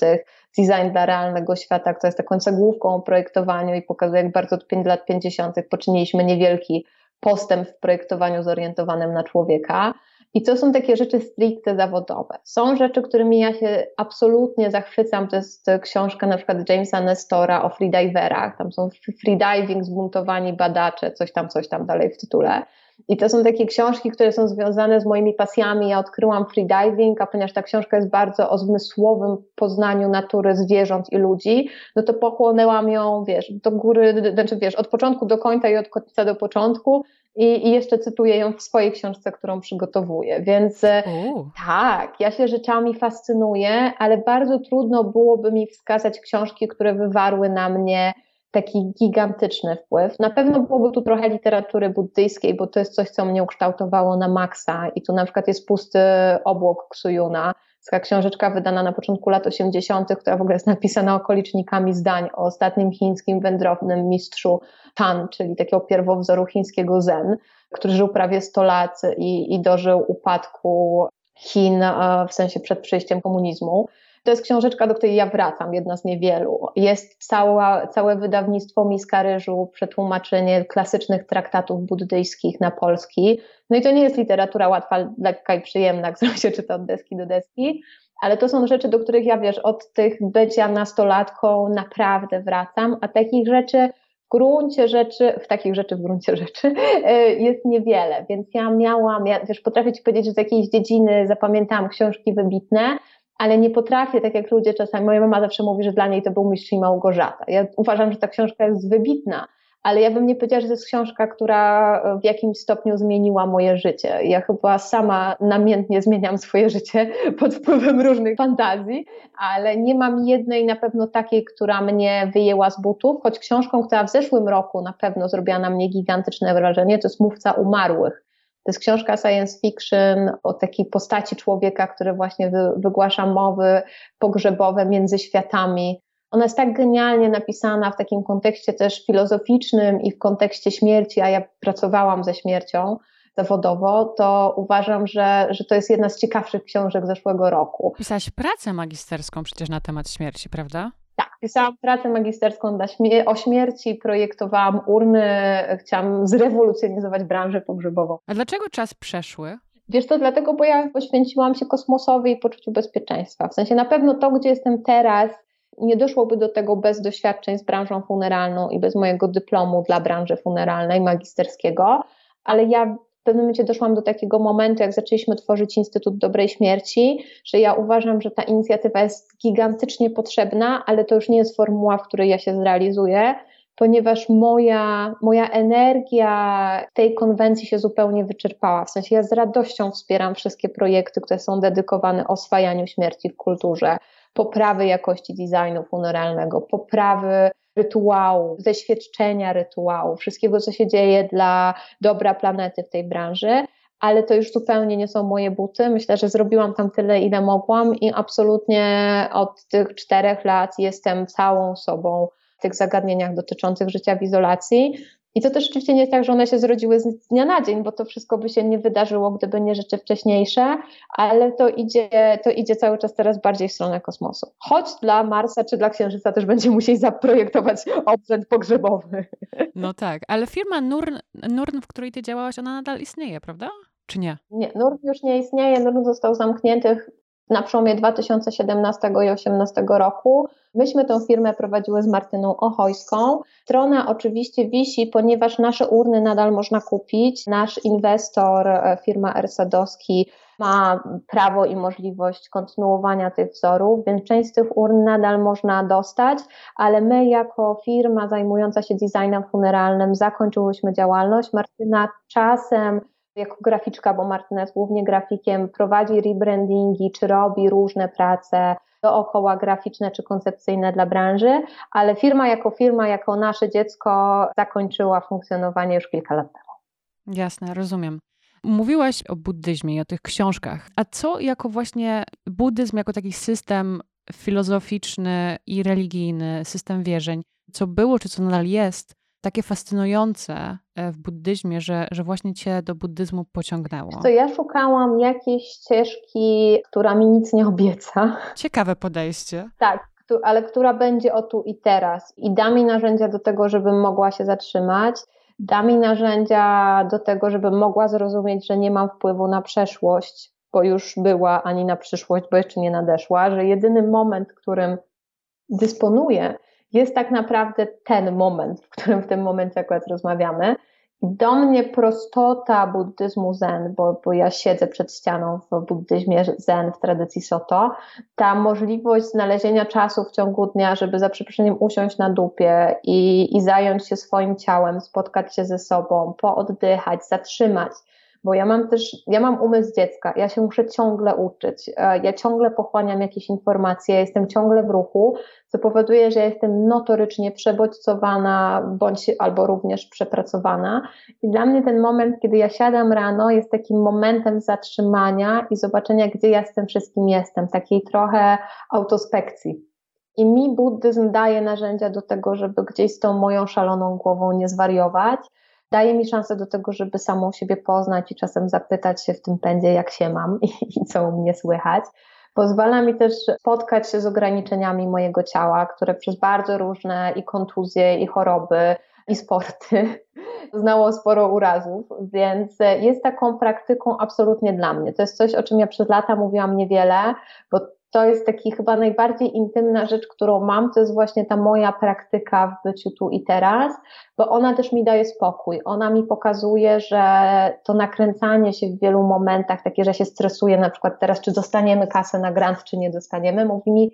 Design dla realnego świata, która jest taką cegłówką o projektowaniu i pokazuje, jak bardzo od 5 lat 50. poczyniliśmy niewielki postęp w projektowaniu zorientowanym na człowieka. I to są takie rzeczy stricte zawodowe. Są rzeczy, którymi ja się absolutnie zachwycam. To jest książka na przykład Jamesa Nestora o freediverach. Tam są freediving, zbuntowani badacze, coś tam, coś tam dalej w tytule. I to są takie książki, które są związane z moimi pasjami. Ja odkryłam freediving, a ponieważ ta książka jest bardzo o zmysłowym poznaniu natury zwierząt i ludzi, no to pochłonęłam ją, wiesz, do góry, znaczy wiesz, od początku do końca i od końca do początku. I, I, jeszcze cytuję ją w swojej książce, którą przygotowuję. Więc e, U. tak, ja się rzeczami fascynuję, ale bardzo trudno byłoby mi wskazać książki, które wywarły na mnie taki gigantyczny wpływ. Na pewno byłoby tu trochę literatury buddyjskiej, bo to jest coś, co mnie ukształtowało na maksa. I tu na przykład jest pusty obłok Ksujuna, taka książeczka wydana na początku lat 80., która w ogóle jest napisana okolicznikami zdań o ostatnim chińskim wędrownym mistrzu Tan, czyli takiego pierwowzoru chińskiego Zen, który żył prawie 100 lat i, i dożył upadku Chin e, w sensie przed przyjściem komunizmu. To jest książeczka, do której ja wracam, jedna z niewielu. Jest cała, całe wydawnictwo Miska Ryżu, przetłumaczenie klasycznych traktatów buddyjskich na polski. No i to nie jest literatura łatwa, lekka i przyjemna, [LAUGHS] którą się czyta od deski do deski, ale to są rzeczy, do których ja wiesz, od tych bycia nastolatką naprawdę wracam, a takich rzeczy gruncie rzeczy, w takich rzeczy w gruncie rzeczy [LAUGHS] jest niewiele, więc ja miałam, ja wiesz, potrafię Ci powiedzieć, że z jakiejś dziedziny zapamiętałam książki wybitne, ale nie potrafię, tak jak ludzie czasami, moja mama zawsze mówi, że dla niej to był Mistrz i Małgorzata. Ja uważam, że ta książka jest wybitna, ale ja bym nie powiedziała, że to jest książka, która w jakimś stopniu zmieniła moje życie. Ja chyba sama namiętnie zmieniam swoje życie [LAUGHS] pod wpływem różnych fantazji, ale nie mam jednej na pewno takiej, która mnie wyjęła z butów, choć książką, która w zeszłym roku na pewno zrobiła na mnie gigantyczne wrażenie, to jest Mówca Umarłych to jest książka science fiction o takiej postaci człowieka, który właśnie wy, wygłasza mowy pogrzebowe między światami. Ona jest tak genialnie napisana w takim kontekście też filozoficznym i w kontekście śmierci, a ja pracowałam ze śmiercią zawodowo, to uważam, że, że to jest jedna z ciekawszych książek zeszłego roku. Pisałaś pracę magisterską przecież na temat śmierci, prawda? Pisałam pracę magisterską śmie o śmierci, projektowałam urny, chciałam zrewolucjonizować branżę pogrzebową. A dlaczego czas przeszły? Wiesz to dlatego, bo ja poświęciłam się kosmosowi i poczuciu bezpieczeństwa. W sensie na pewno to, gdzie jestem teraz, nie doszłoby do tego bez doświadczeń z branżą funeralną i bez mojego dyplomu dla branży funeralnej magisterskiego, ale ja w pewnym momencie doszłam do takiego momentu, jak zaczęliśmy tworzyć Instytut Dobrej Śmierci, że ja uważam, że ta inicjatywa jest gigantycznie potrzebna, ale to już nie jest formuła, w której ja się zrealizuję, ponieważ moja, moja energia tej konwencji się zupełnie wyczerpała. W sensie ja z radością wspieram wszystkie projekty, które są dedykowane oswajaniu śmierci w kulturze, poprawy jakości designu funeralnego, poprawy rytuału, zeświadczenia rytuału, wszystkiego, co się dzieje dla dobra planety w tej branży ale to już zupełnie nie są moje buty. Myślę, że zrobiłam tam tyle, ile mogłam i absolutnie od tych czterech lat jestem całą sobą w tych zagadnieniach dotyczących życia w izolacji. I to też oczywiście nie jest tak, że one się zrodziły z dnia na dzień, bo to wszystko by się nie wydarzyło, gdyby nie rzeczy wcześniejsze, ale to idzie, to idzie cały czas teraz bardziej w stronę kosmosu. Choć dla Marsa czy dla Księżyca też będzie musieli zaprojektować obrzęd pogrzebowy. No tak, ale firma Nurn, Nurn, w której ty działałaś, ona nadal istnieje, prawda? Czy nie? Nie, Nurn już nie istnieje. Nurn został zamknięty na przełomie 2017 i 2018 roku. Myśmy tę firmę prowadziły z Martyną Ochojską. Strona oczywiście wisi, ponieważ nasze urny nadal można kupić. Nasz inwestor, e, firma Ersadowski, ma prawo i możliwość kontynuowania tych wzorów, więc część z tych urn nadal można dostać, ale my jako firma zajmująca się designem funeralnym zakończyłyśmy działalność. Martyna czasem jako graficzka, bo Martyna jest głównie grafikiem, prowadzi rebrandingi, czy robi różne prace dookoła graficzne czy koncepcyjne dla branży, ale firma jako firma, jako nasze dziecko zakończyła funkcjonowanie już kilka lat temu. Jasne, rozumiem. Mówiłaś o buddyzmie i o tych książkach. A co jako właśnie buddyzm, jako taki system filozoficzny i religijny, system wierzeń, co było czy co nadal jest, takie fascynujące e, w buddyzmie, że, że właśnie cię do buddyzmu pociągnęło? To ja szukałam jakiejś ścieżki, która mi nic nie obieca. Ciekawe podejście. Tak, ale która będzie o tu i teraz i da mi narzędzia do tego, żebym mogła się zatrzymać. da mi narzędzia do tego, żeby mogła zrozumieć, że nie mam wpływu na przeszłość, bo już była, ani na przyszłość, bo jeszcze nie nadeszła, że jedyny moment, którym dysponuję, jest tak naprawdę ten moment, w którym w tym momencie akurat rozmawiamy. I do mnie prostota buddyzmu zen, bo, bo ja siedzę przed ścianą w buddyzmie zen w tradycji Soto, ta możliwość znalezienia czasu w ciągu dnia, żeby za przeproszeniem usiąść na dupie i, i zająć się swoim ciałem, spotkać się ze sobą, pooddychać, zatrzymać bo ja mam też, ja mam umysł dziecka, ja się muszę ciągle uczyć, e, ja ciągle pochłaniam jakieś informacje, jestem ciągle w ruchu, co powoduje, że jestem notorycznie przebodźcowana bądź albo również przepracowana. I dla mnie ten moment, kiedy ja siadam rano, jest takim momentem zatrzymania i zobaczenia, gdzie ja z tym wszystkim jestem, takiej trochę autospekcji. I mi buddyzm daje narzędzia do tego, żeby gdzieś z tą moją szaloną głową nie zwariować daje mi szansę do tego, żeby samą siebie poznać i czasem zapytać się w tym pędzie, jak się mam i, i co u mnie słychać. Pozwala mi też spotkać się z ograniczeniami mojego ciała, które przez bardzo różne i kontuzje, i choroby, i sporty [LAUGHS] znało sporo urazów, więc jest taką praktyką absolutnie dla mnie. To jest coś, o czym ja przez lata mówiłam niewiele, bo to jest taki chyba najbardziej intymna rzecz, którą mam, to jest właśnie ta moja praktyka w byciu tu i teraz, bo ona też mi daje spokój. Ona mi pokazuje, że to nakręcanie się w wielu momentach, takie, że się stresuję, na przykład teraz, czy dostaniemy kasę na grant, czy nie dostaniemy, mówi mi,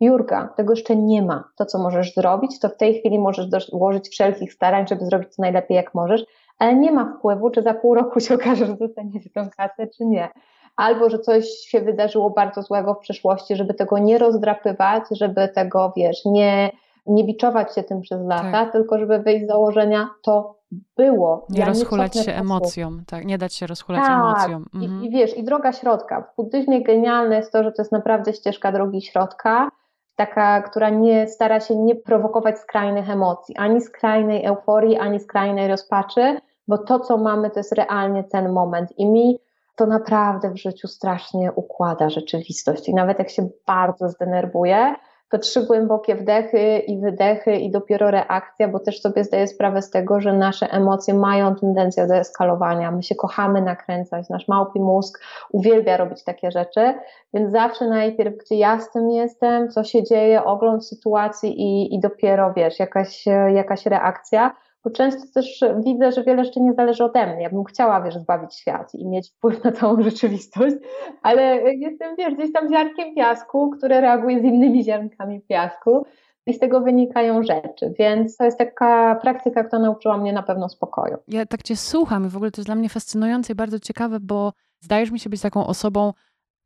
Jurka, tego jeszcze nie ma. To, co możesz zrobić, to w tej chwili możesz dołożyć wszelkich starań, żeby zrobić to najlepiej, jak możesz, ale nie ma wpływu, czy za pół roku się okaże, że dostaniecie tą kasę, czy nie albo że coś się wydarzyło bardzo złego w przeszłości, żeby tego nie rozdrapywać, żeby tego, wiesz, nie, nie biczować się tym przez lata, tak. tylko żeby wyjść z założenia, to było. Nie ja rozchulać nie się emocjom, tak, nie dać się rozchulać tak. emocjom. Mhm. I, I wiesz, i droga środka. W buddyzmie genialne jest to, że to jest naprawdę ścieżka drogi środka, taka, która nie stara się nie prowokować skrajnych emocji, ani skrajnej euforii, ani skrajnej rozpaczy, bo to, co mamy, to jest realnie ten moment. I mi to naprawdę w życiu strasznie układa rzeczywistość. I nawet jak się bardzo zdenerwuję, to trzy głębokie wdechy i wydechy i dopiero reakcja, bo też sobie zdaję sprawę z tego, że nasze emocje mają tendencję do eskalowania. My się kochamy nakręcać, nasz małpi mózg uwielbia robić takie rzeczy, więc zawsze najpierw, gdzie ja z tym jestem, co się dzieje, ogląd sytuacji i, i dopiero, wiesz, jakaś, jakaś reakcja bo często też widzę, że wiele jeszcze nie zależy ode mnie. Ja bym chciała, wiesz, zbawić świat i mieć wpływ na całą [LAUGHS] rzeczywistość, ale jestem, wiesz, gdzieś tam ziarnkiem piasku, które reaguje z innymi ziarnkami piasku i z tego wynikają rzeczy, więc to jest taka praktyka, która nauczyła mnie na pewno spokoju. Ja tak Cię słucham i w ogóle to jest dla mnie fascynujące i bardzo ciekawe, bo zdajesz mi się być taką osobą,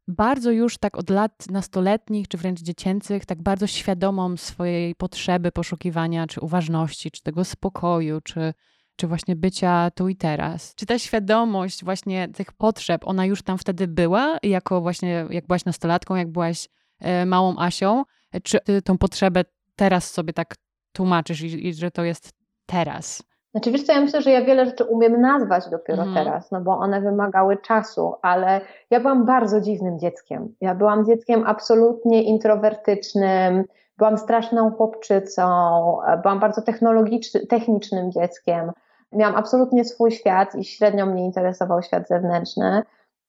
bardzo już tak od lat nastoletnich, czy wręcz dziecięcych, tak bardzo świadomą swojej potrzeby poszukiwania, czy uważności, czy tego spokoju, czy, czy właśnie bycia tu i teraz. Czy ta świadomość właśnie tych potrzeb, ona już tam wtedy była, jako właśnie, jak byłaś nastolatką, jak byłaś e, małą Asią, czy ty tą potrzebę teraz sobie tak tłumaczysz i, i że to jest teraz? Znaczy, wiesz co, ja myślę, że ja wiele rzeczy umiem nazwać dopiero mm. teraz, no bo one wymagały czasu, ale ja byłam bardzo dziwnym dzieckiem. Ja byłam dzieckiem absolutnie introwertycznym, byłam straszną chłopczycą, byłam bardzo technicznym dzieckiem. Miałam absolutnie swój świat i średnio mnie interesował świat zewnętrzny.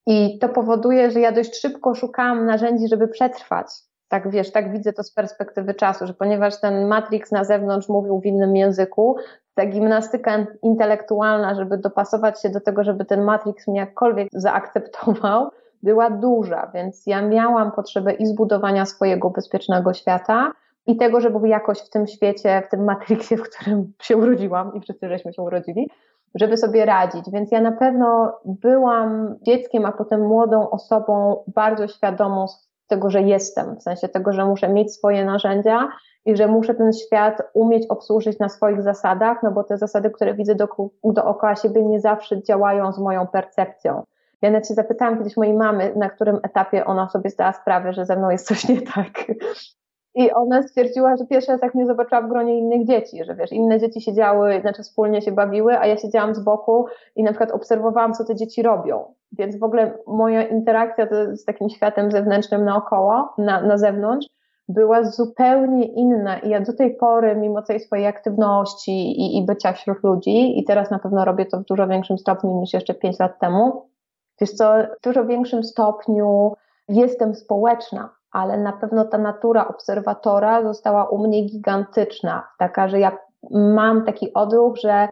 I to powoduje, że ja dość szybko szukałam narzędzi, żeby przetrwać. Tak wiesz, tak widzę to z perspektywy czasu, że ponieważ ten Matrix na zewnątrz mówił w innym języku, ta gimnastyka intelektualna, żeby dopasować się do tego, żeby ten Matrix mnie jakkolwiek zaakceptował, była duża, więc ja miałam potrzebę i zbudowania swojego bezpiecznego świata, i tego, żeby jakoś w tym świecie, w tym Matrixie, w którym się urodziłam i wszyscy żeśmy się urodzili, żeby sobie radzić. Więc ja na pewno byłam dzieckiem, a potem młodą osobą bardzo świadomą tego, że jestem, w sensie tego, że muszę mieć swoje narzędzia i że muszę ten świat umieć obsłużyć na swoich zasadach, no bo te zasady, które widzę do, dookoła siebie, nie zawsze działają z moją percepcją. Ja nawet się zapytałam kiedyś mojej mamy, na którym etapie ona sobie zdała sprawę, że ze mną jest coś nie tak. I ona stwierdziła, że pierwszy raz jak mnie zobaczyła w gronie innych dzieci, że wiesz, inne dzieci siedziały, znaczy wspólnie się bawiły, a ja siedziałam z boku i na przykład obserwowałam, co te dzieci robią. Więc w ogóle moja interakcja z takim światem zewnętrznym naokoło, na, na zewnątrz, była zupełnie inna i ja do tej pory, mimo tej swojej aktywności i, i bycia wśród ludzi, i teraz na pewno robię to w dużo większym stopniu niż jeszcze pięć lat temu, wiesz co, w dużo większym stopniu jestem społeczna, ale na pewno ta natura obserwatora została u mnie gigantyczna, taka, że ja mam taki odruch, że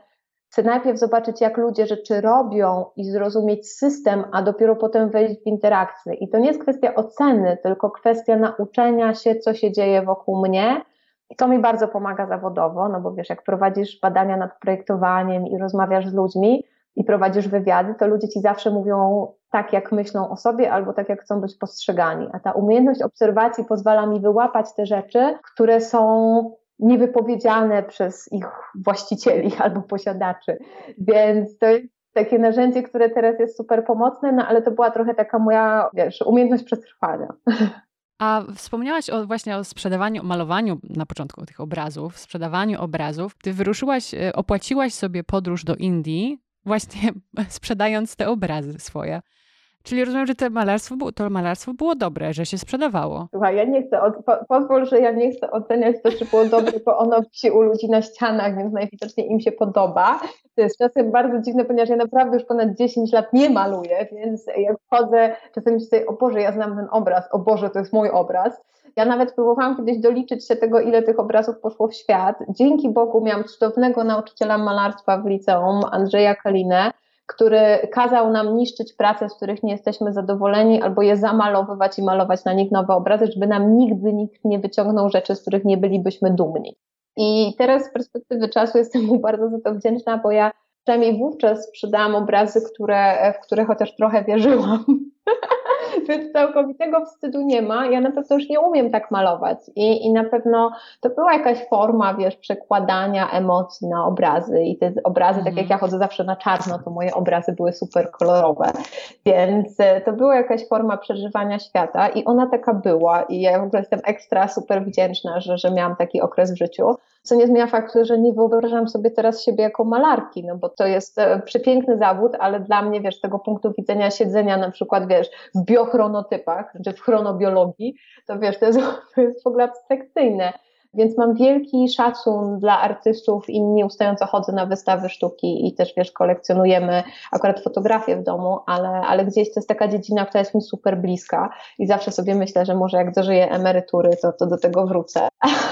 chcę najpierw zobaczyć, jak ludzie rzeczy robią i zrozumieć system, a dopiero potem wejść w interakcję. I to nie jest kwestia oceny, tylko kwestia nauczenia się, co się dzieje wokół mnie. I to mi bardzo pomaga zawodowo, no bo wiesz, jak prowadzisz badania nad projektowaniem i rozmawiasz z ludźmi i prowadzisz wywiady, to ludzie ci zawsze mówią tak, jak myślą o sobie, albo tak, jak chcą być postrzegani. A ta umiejętność obserwacji pozwala mi wyłapać te rzeczy, które są niewypowiedziane przez ich właścicieli [LAUGHS] albo posiadaczy. Więc to jest takie narzędzie, które teraz jest super pomocne, no ale to była trochę taka moja, wiesz, umiejętność przetrwania. [LAUGHS] A wspomniałaś o, właśnie o sprzedawaniu, malowaniu na początku tych obrazów, sprzedawaniu obrazów. Ty wyruszyłaś, e, opłaciłaś sobie podróż do Indii, właśnie [LAUGHS] sprzedając te obrazy swoje. Czyli rozumiem, że to malarstwo, to malarstwo było dobre, że się sprzedawało. Słuchaj, ja nie chcę, po, pozwól, że ja nie chcę oceniać to, czy było dobre, bo ono wisi u ludzi na ścianach, więc najwidoczniej im się podoba. To jest czasem bardzo dziwne, ponieważ ja naprawdę już ponad 10 lat nie maluję, więc jak wchodzę, czasem myślę, o Boże, ja znam ten obraz, o Boże, to jest mój obraz. Ja nawet próbowałam kiedyś doliczyć się tego, ile tych obrazów poszło w świat. Dzięki Bogu miałam cudownego nauczyciela malarstwa w liceum, Andrzeja Kalinę, który kazał nam niszczyć prace, z których nie jesteśmy zadowoleni, albo je zamalowywać i malować na nich nowe obrazy, żeby nam nigdy nikt nie wyciągnął rzeczy, z których nie bylibyśmy dumni. I teraz z perspektywy czasu jestem mu bardzo za to wdzięczna, bo ja przynajmniej wówczas sprzedałam obrazy, które, w które chociaż trochę wierzyłam. [LAUGHS] Więc całkowitego wstydu nie ma. Ja na pewno już nie umiem tak malować. I, I na pewno to była jakaś forma, wiesz, przekładania emocji na obrazy. I te obrazy, tak jak mhm. ja chodzę zawsze na czarno, to moje obrazy były super kolorowe. Więc e, to była jakaś forma przeżywania świata i ona taka była. I ja w ogóle jestem ekstra super wdzięczna, że, że miałam taki okres w życiu. Co nie zmienia faktu, że nie wyobrażam sobie teraz siebie jako malarki, no bo to jest e, przepiękny zawód, ale dla mnie, wiesz, z tego punktu widzenia siedzenia na przykład, wiesz, w biochronotypach, czy w chronobiologii, to wiesz, to jest, [LAUGHS] to jest w ogóle abstrakcyjne. Więc mam wielki szacun dla artystów i nieustająco chodzę na wystawy sztuki i też wiesz, kolekcjonujemy akurat fotografie w domu, ale, ale gdzieś to jest taka dziedzina, która jest mi super bliska i zawsze sobie myślę, że może jak dożyję emerytury, to, to do tego wrócę.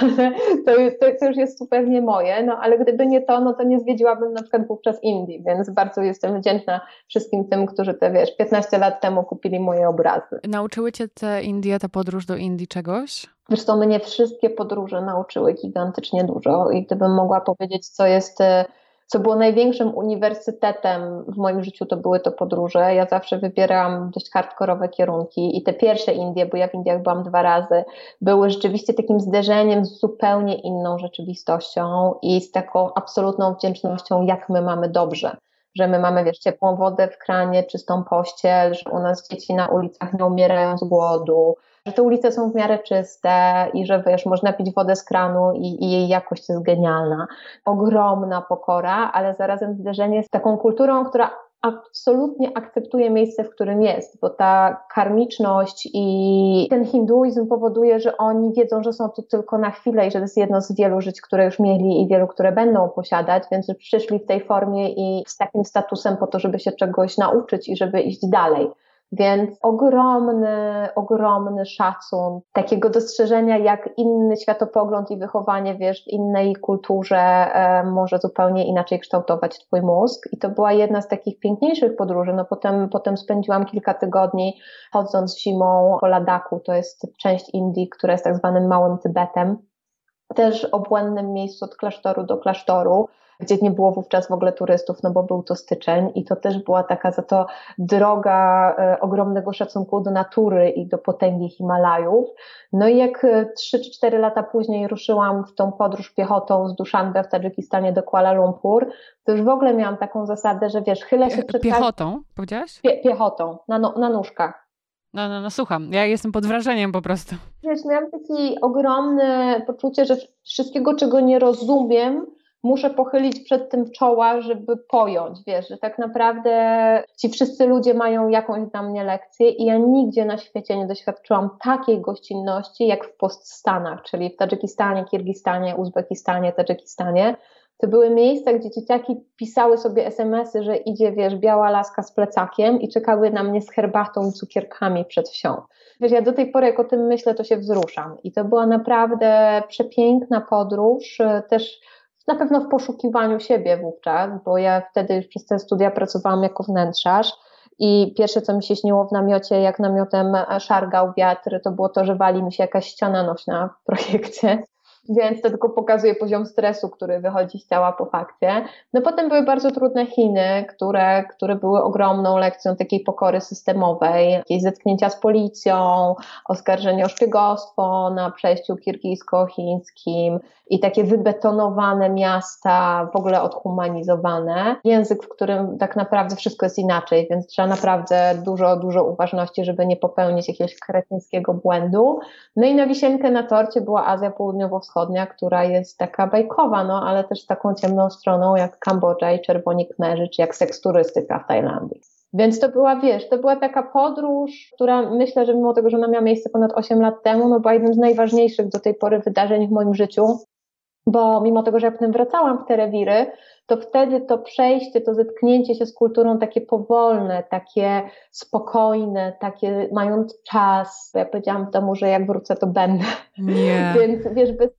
[LAUGHS] to, to, to już jest zupełnie moje, no ale gdyby nie to, no to nie zwiedziłabym na przykład wówczas Indii, więc bardzo jestem wdzięczna wszystkim tym, którzy te, wiesz, 15 lat temu kupili moje obrazy. Nauczyły cię te Indie, ta podróż do Indii czegoś? Zresztą mnie wszystkie podróże nauczyły gigantycznie dużo i gdybym mogła powiedzieć, co jest, e, co było największym uniwersytetem w moim życiu, to były to podróże. Ja zawsze wybierałam dość hardkorowe kierunki i te pierwsze Indie, bo ja w Indiach byłam dwa razy, były rzeczywiście takim zderzeniem z zupełnie inną rzeczywistością i z taką absolutną wdzięcznością, jak my mamy dobrze że my mamy, wiesz, ciepłą wodę w kranie, czystą pościel, że u nas dzieci na ulicach nie umierają z głodu, że te ulice są w miarę czyste i że wiesz, można pić wodę z kranu i, i, jej jakość jest genialna. Ogromna pokora, ale zarazem zderzenie z taką kulturą, która absolutnie akceptuje miejsce, w którym jest, bo ta karmiczność i ten hinduizm powoduje, że oni wiedzą, że są tu tylko na chwilę i że to jest jedno z wielu żyć, które już mieli i wielu, które będą posiadać, więc przyszli w tej formie i z takim statusem po to, żeby się czegoś nauczyć i żeby iść dalej. Więc ogromny, ogromny szacun takiego dostrzeżenia, jak inny światopogląd i wychowanie, wiesz, w innej kulturze e, może zupełnie inaczej kształtować twój mózg. I to była jedna z takich piękniejszych podróży. No potem, potem spędziłam kilka tygodni chodząc zimą po Ladaku, to jest część Indii, która jest tak zwanym Małym Tybetem. Też obłędnym miejscu od klasztoru do klasztoru gdzie nie było wówczas w ogóle turystów, no bo był to styczeń i to też była taka za to droga e, ogromnego szacunku do natury i do potęgi Himalajów. No i jak 3 e, czy 4 lata później ruszyłam w tą podróż piechotą z Dushanbe w Tadżykistanie do Kuala Lumpur, to już w ogóle miałam taką zasadę, że wiesz, chylę się przed... Piechotą, powiedziałaś? Pie piechotą, na, no, na nóżkach. No, no, no, słucham. Ja jestem pod wrażeniem po prostu. Wiesz, miałam takie ogromne poczucie, że wszystkiego, czego nie rozumiem, muszę pochylić przed tym czoła, żeby pojąć, wiesz, że tak naprawdę ci wszyscy ludzie mają jakąś dla mnie lekcję i ja nigdzie na świecie nie doświadczyłam takiej gościnności jak w poststanach, czyli w Tadżykistanie, Kirgistanie, Uzbekistanie, Tadżykistanie. To były miejsca, gdzie dzieciaki pisały sobie SMSy, że idzie, wiesz, biała laska z plecakiem i czekały na mnie z herbatą i cukierkami przed wsią. Wiesz, ja do tej pory, jak o tym myślę, to się wzruszam. I to była naprawdę przepiękna podróż, też na pewno w poszukiwaniu siebie wówczas, bo ja wtedy przez te studia pracowałam jako wnętrzarz i pierwsze, co mi się śniło w namiocie, jak namiotem szargał wiatr, to było to, że wali mi się jakaś ściana nośna w projekcie więc to tylko pokazuje poziom stresu, który wychodzi z ciała po fakcie. No potem były bardzo trudne Chiny, które, które były ogromną lekcją takiej pokory systemowej, jakieś zetknięcia z policją, oskarżenie o szpiegostwo na przejściu kirgisko-chińskim i takie wybetonowane miasta, w ogóle odhumanizowane. Język, w którym tak naprawdę wszystko jest inaczej, więc trzeba naprawdę dużo, dużo uważności, żeby nie popełnić jakiegoś kretyńskiego błędu. No i na wisienkę na torcie była Azja Południowo-Wschodnia, która jest taka bajkowa, no ale też taką ciemną stroną jak Kambodża i Czerwoni Kmerzy, czy jak seksturystyka w Tajlandii. Więc to była, wiesz, to była taka podróż, która myślę, że mimo tego, że ona miała miejsce ponad 8 lat temu, no była jednym z najważniejszych do tej pory wydarzeń w moim życiu bo mimo tego, że ja potem wracałam w te rewiry, to wtedy to przejście, to zetknięcie się z kulturą takie powolne, takie spokojne, takie mając czas. Ja powiedziałam w domu, że jak wrócę, to będę. Nie. [LAUGHS] Więc wiesz, bez,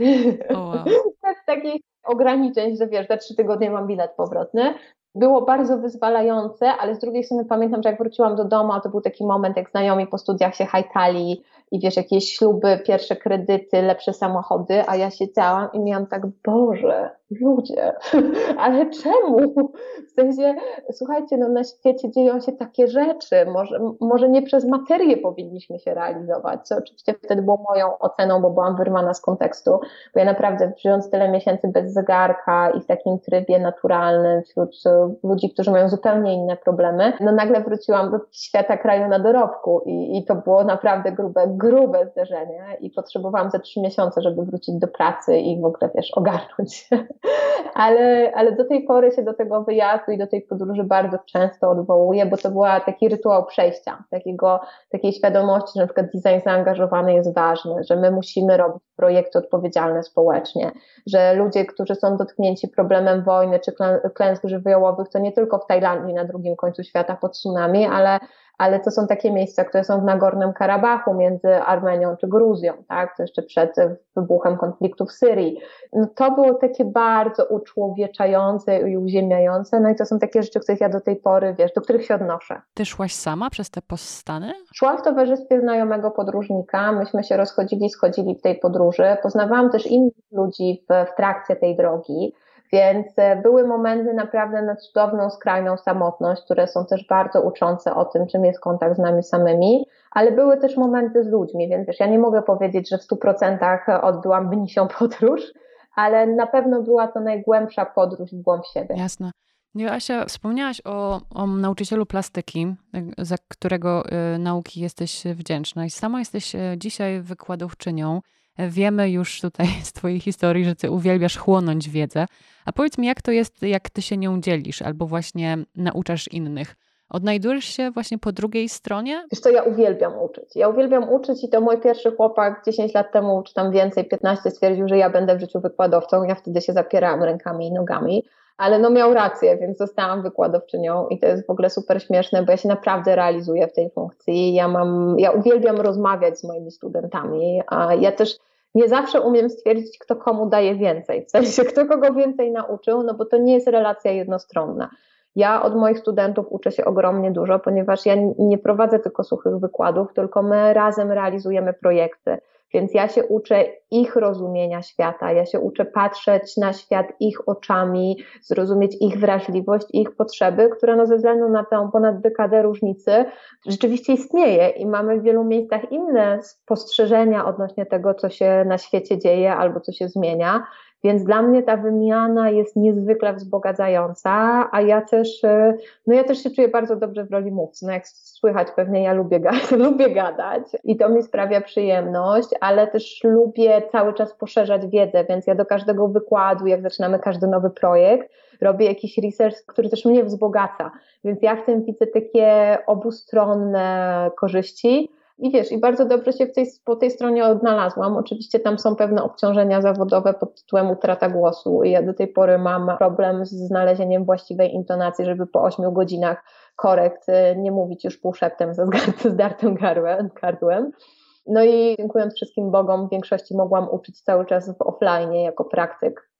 [LAUGHS] bez takich ograniczeń, że wiesz, za trzy tygodnie mam bilet powrotny, było bardzo wyzwalające, ale z drugiej strony pamiętam, że jak wróciłam do domu, to był taki moment, jak znajomi po studiach się hajtali i wiesz, jakieś śluby, pierwsze kredyty, lepsze samochody, a ja siedziałam i miałam tak, Boże, ludzie, [LAUGHS] ale czemu? W sensie, słuchajcie, no na świecie dzieją się takie rzeczy, może, może nie przez materię powinniśmy się realizować, co oczywiście wtedy było moją oceną, bo byłam wyrwana z kontekstu, bo ja naprawdę żyjąc tyle miesięcy bez zegarka i w takim trybie naturalnym wśród ludzi, którzy mają zupełnie inne problemy, no nagle wróciłam do świata kraju na dorobku i, i to było naprawdę grube, grube zderzenie i potrzebowałam ze trzy miesiące, żeby wrócić do pracy i w ogóle, wiesz, ogarnąć się ale, ale do tej pory się do tego wyjazdu i do tej podróży bardzo często odwołuję, bo to był taki rytuał przejścia, takiego, takiej świadomości, że na przykład design zaangażowany jest ważny, że my musimy robić projekty odpowiedzialne społecznie, że ludzie, którzy są dotknięci problemem wojny czy klęsk żywiołowych, to nie tylko w Tajlandii na drugim końcu świata pod tsunami, ale ale to są takie miejsca, które są w Nagornym Karabachu między Armenią czy Gruzją, tak, to jeszcze przed wybuchem konfliktu w Syrii. No to było takie bardzo uczłowieczające i uziemiające, no i to są takie rzeczy, których ja do tej pory, wiesz, do których się odnoszę. Ty szłaś sama przez te postany? Szłam w towarzystwie znajomego podróżnika, myśmy się rozchodzili, schodzili w tej podróży, poznawałam też innych ludzi w, w trakcie tej drogi, więc e, były momenty naprawdę na cudowną, skrajną samotność, które są też bardzo uczące o tym, czym jest kontakt z nami samymi, ale były też momenty z ludźmi, więc wiesz, ja nie mogę powiedzieć, że w stu procentach odbyłam mnisią podróż, ale na pewno była to najgłębsza podróż w głąb siebie. Jasne. Asia, wspomniałaś o, o nauczycielu plastyki, za którego y, nauki jesteś wdzięczna i sama jesteś e, dzisiaj wykładowczynią. Wiemy już tutaj [LAUGHS] z Twojej historii, że Ty uwielbiasz chłonąć wiedzę. A powiedz mi, jak to jest, jak Ty się nią dzielisz albo właśnie nauczasz innych? Odnajdujesz się właśnie po drugiej stronie? Wiesz co, ja uwielbiam uczyć. Ja uwielbiam uczyć i to mój pierwszy chłopak 10 lat temu, czy tam więcej, 15 stwierdził, że ja będę w życiu wykładowcą. Ja wtedy się zapierałam rękami i nogami ale no miał rację, więc zostałam wykładowczynią i to jest w ogóle super śmieszne, bo ja się naprawdę realizuję w tej funkcji. Ja mam, ja uwielbiam rozmawiać z moimi studentami, a ja też nie zawsze umiem stwierdzić, kto komu daje więcej, w sensie kto kogo więcej nauczył, no bo to nie jest relacja jednostronna. Ja od moich studentów uczę się ogromnie dużo, ponieważ ja nie prowadzę tylko suchych wykładów, tylko my razem realizujemy projekty. Więc ja się uczę ich rozumienia świata, ja się uczę patrzeć na świat ich oczami, zrozumieć ich wrażliwość, ich potrzeby, która no ze względu na tę ponad dekadę różnicy rzeczywiście istnieje i mamy w wielu miejscach inne spostrzeżenia odnośnie tego, co się na świecie dzieje albo co się zmienia. Więc dla mnie ta wymiana jest niezwykle wzbogacająca, a ja też, e, no ja też się czuję bardzo dobrze w roli mówcy. No jak słychać pewnie ja lubię, [LAUGHS] lubię gadać i to mi sprawia przyjemność, ale też lubię cały czas poszerzać wiedzę, więc ja do każdego wykładu, jak zaczynamy każdy nowy projekt, robię jakiś research, który też mnie wzbogaca. Więc ja w tym widzę takie obustronne korzyści. I wiesz, i bardzo dobrze się w tej, po tej stronie odnalazłam. Oczywiście tam są pewne obciążenia zawodowe pod tytułem utrata głosu. Ja do tej pory mam problem z znalezieniem właściwej intonacji, żeby po ośmiu godzinach korekt y, nie mówić już półszeptem ze zdartym gardłem. No i dziękując wszystkim Bogom, w większości mogłam uczyć cały czas w offline jako praktyk,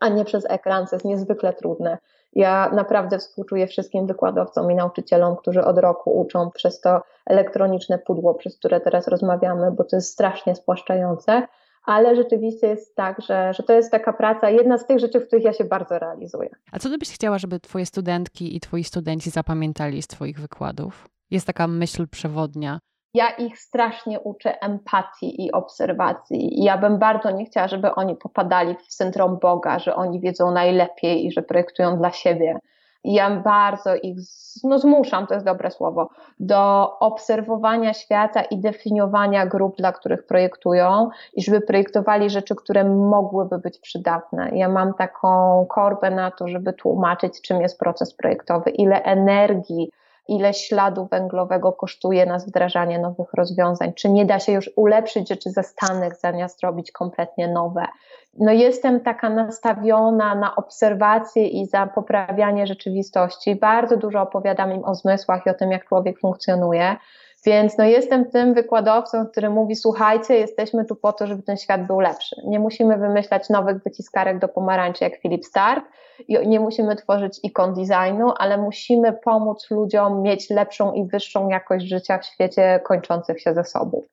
a nie przez ekran, co jest niezwykle trudne. Ja naprawdę współczuję wszystkim wykładowcom i nauczycielom, którzy od roku uczą przez to elektroniczne pudło, przez które teraz rozmawiamy, bo to jest strasznie spłaszczające, ale rzeczywiście jest tak, że, że to jest taka praca, jedna z tych rzeczy, w których ja się bardzo realizuję. A co byś chciała, żeby twoje studentki i twoi studenci zapamiętali z twoich wykładów? Jest taka myśl przewodnia, ja ich strasznie uczę empatii i obserwacji. I ja bym bardzo nie chciała, żeby oni popadali w syndrom Boga, że oni wiedzą najlepiej i że projektują dla siebie. I ja bardzo ich, no zmuszam, to jest dobre słowo, do obserwowania świata i definiowania grup, dla których projektują i żeby projektowali rzeczy, które mogłyby być przydatne. Ja mam taką korbę na to, żeby tłumaczyć, czym jest proces projektowy, ile energii, ile śladu węglowego kosztuje nas wdrażanie nowych rozwiązań, czy nie da się już ulepszyć rzeczy ze stanych zamiast robić kompletnie nowe. No jestem taka nastawiona na obserwacje i za poprawianie rzeczywistości. Bardzo dużo opowiadam im o zmysłach i o tym, jak człowiek funkcjonuje. Więc no jestem tym wykładowcą, który mówi: Słuchajcie, jesteśmy tu po to, żeby ten świat był lepszy. Nie musimy wymyślać nowych wyciskarek do pomarańczy jak Philip Stark i nie musimy tworzyć ikon designu, ale musimy pomóc ludziom mieć lepszą i wyższą jakość życia w świecie kończących się zasobów.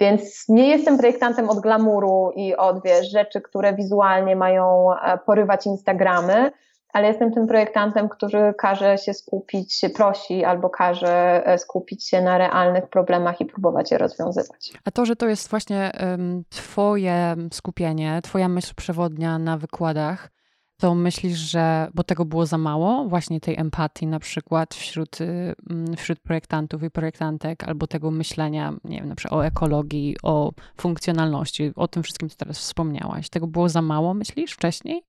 Więc nie jestem projektantem od glamuru i od wiesz, rzeczy, które wizualnie mają e, porywać Instagramy, ale jestem tym projektantem, który każe się skupić, prosi albo każe e, skupić się na realnych problemach i próbować je rozwiązywać. A to, że to jest właśnie Twoje skupienie, Twoja myśl przewodnia na wykładach, to myślisz, że, bo tego było za mało, właśnie tej empatii na przykład wśród, mm, wśród projektantów i projektantek, albo tego myślenia, nie wiem, na przykład o ekologii, o funkcjonalności, o tym wszystkim, co teraz wspomniałaś. Tego było za mało, myślisz, wcześniej?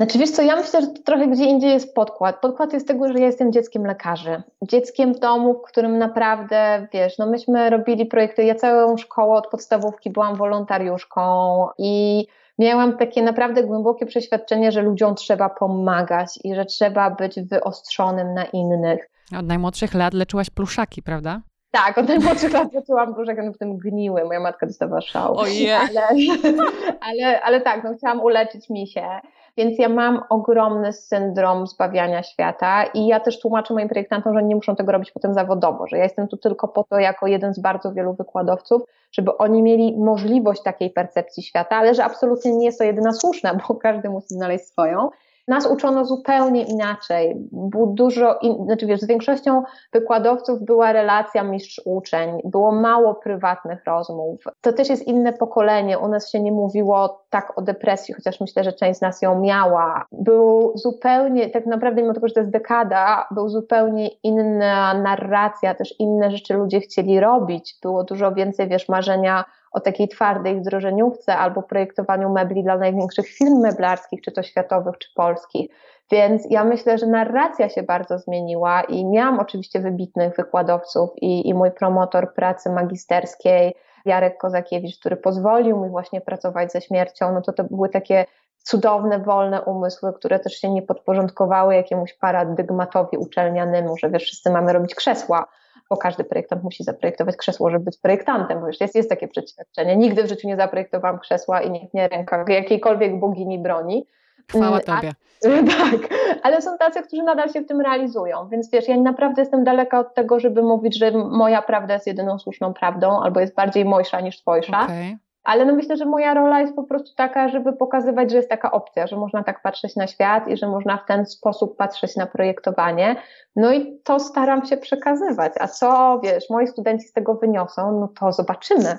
Znaczy wiesz co, ja myślę, że to trochę gdzie indziej jest podkład. Podkład jest tego, że ja jestem dzieckiem lekarzy. Dzieckiem w domu, w którym naprawdę, wiesz, no myśmy robili projekty, ja całą szkołę od podstawówki byłam wolontariuszką i miałam takie naprawdę głębokie przeświadczenie, że ludziom trzeba pomagać i że trzeba być wyostrzonym na innych. Od najmłodszych lat leczyłaś pluszaki, prawda? Tak, od najmłodszych lat zaczęłam pluszaki, w tym gniły. Moja matka dostawała szał. Ojej. Ale, [LAUGHS] ale, ale tak, no chciałam uleczyć mi się. Więc ja mam ogromny syndrom zbawiania świata i ja też tłumaczę moim projektantom, że nie muszą tego robić potem zawodowo, że ja jestem tu tylko po to jako jeden z bardzo wielu wykładowców, żeby oni mieli możliwość takiej percepcji świata, ale że absolutnie nie jest to jedyna słuszna, bo każdy musi znaleźć swoją. Nas uczono zupełnie inaczej. Było dużo, in, znaczy wiesz, z większością wykładowców była relacja mistrz-uczeń, było mało prywatnych rozmów. To też jest inne pokolenie. U nas się nie mówiło tak o depresji, chociaż myślę, że część z nas ją miała. Był zupełnie, tak naprawdę, mimo tego, że to jest dekada, był zupełnie inna narracja, też inne rzeczy ludzie chcieli robić. Było dużo więcej, wiesz, marzenia o takiej twardej wdrożeniówce albo projektowaniu mebli dla największych firm meblarskich, czy to światowych, czy polskich. Więc ja myślę, że narracja się bardzo zmieniła i miałam oczywiście wybitnych wykładowców i, i mój promotor pracy magisterskiej, Jarek Kozakiewicz, który pozwolił mi właśnie pracować ze śmiercią, no to to były takie cudowne, wolne umysły, które też się nie podporządkowały jakiemuś paradygmatowi uczelnianemu, że wiesz, wszyscy mamy robić krzesła, bo każdy projektant musi zaprojektować krzesło, żeby być projektantem, bo już jest, jest takie przeświadczenie. Nigdy w życiu nie zaprojektowałam krzesła i nikt nie ręka jakiejkolwiek bogini broni. Chwała mm, Tobie. [LAUGHS] tak, ale są tacy, którzy nadal się w tym realizują, więc wiesz, ja naprawdę jestem daleka od tego, żeby mówić, że moja prawda jest jedyną słuszną prawdą, albo jest bardziej mojsza niż twojsza. Okay ale no myślę, że moja rola jest po prostu taka, żeby pokazywać, że jest taka opcja, że można tak patrzeć na świat i że można w ten sposób patrzeć na projektowanie. No i to staram się przekazywać. A co, wiesz, moi studenci z tego wyniosą, no to zobaczymy.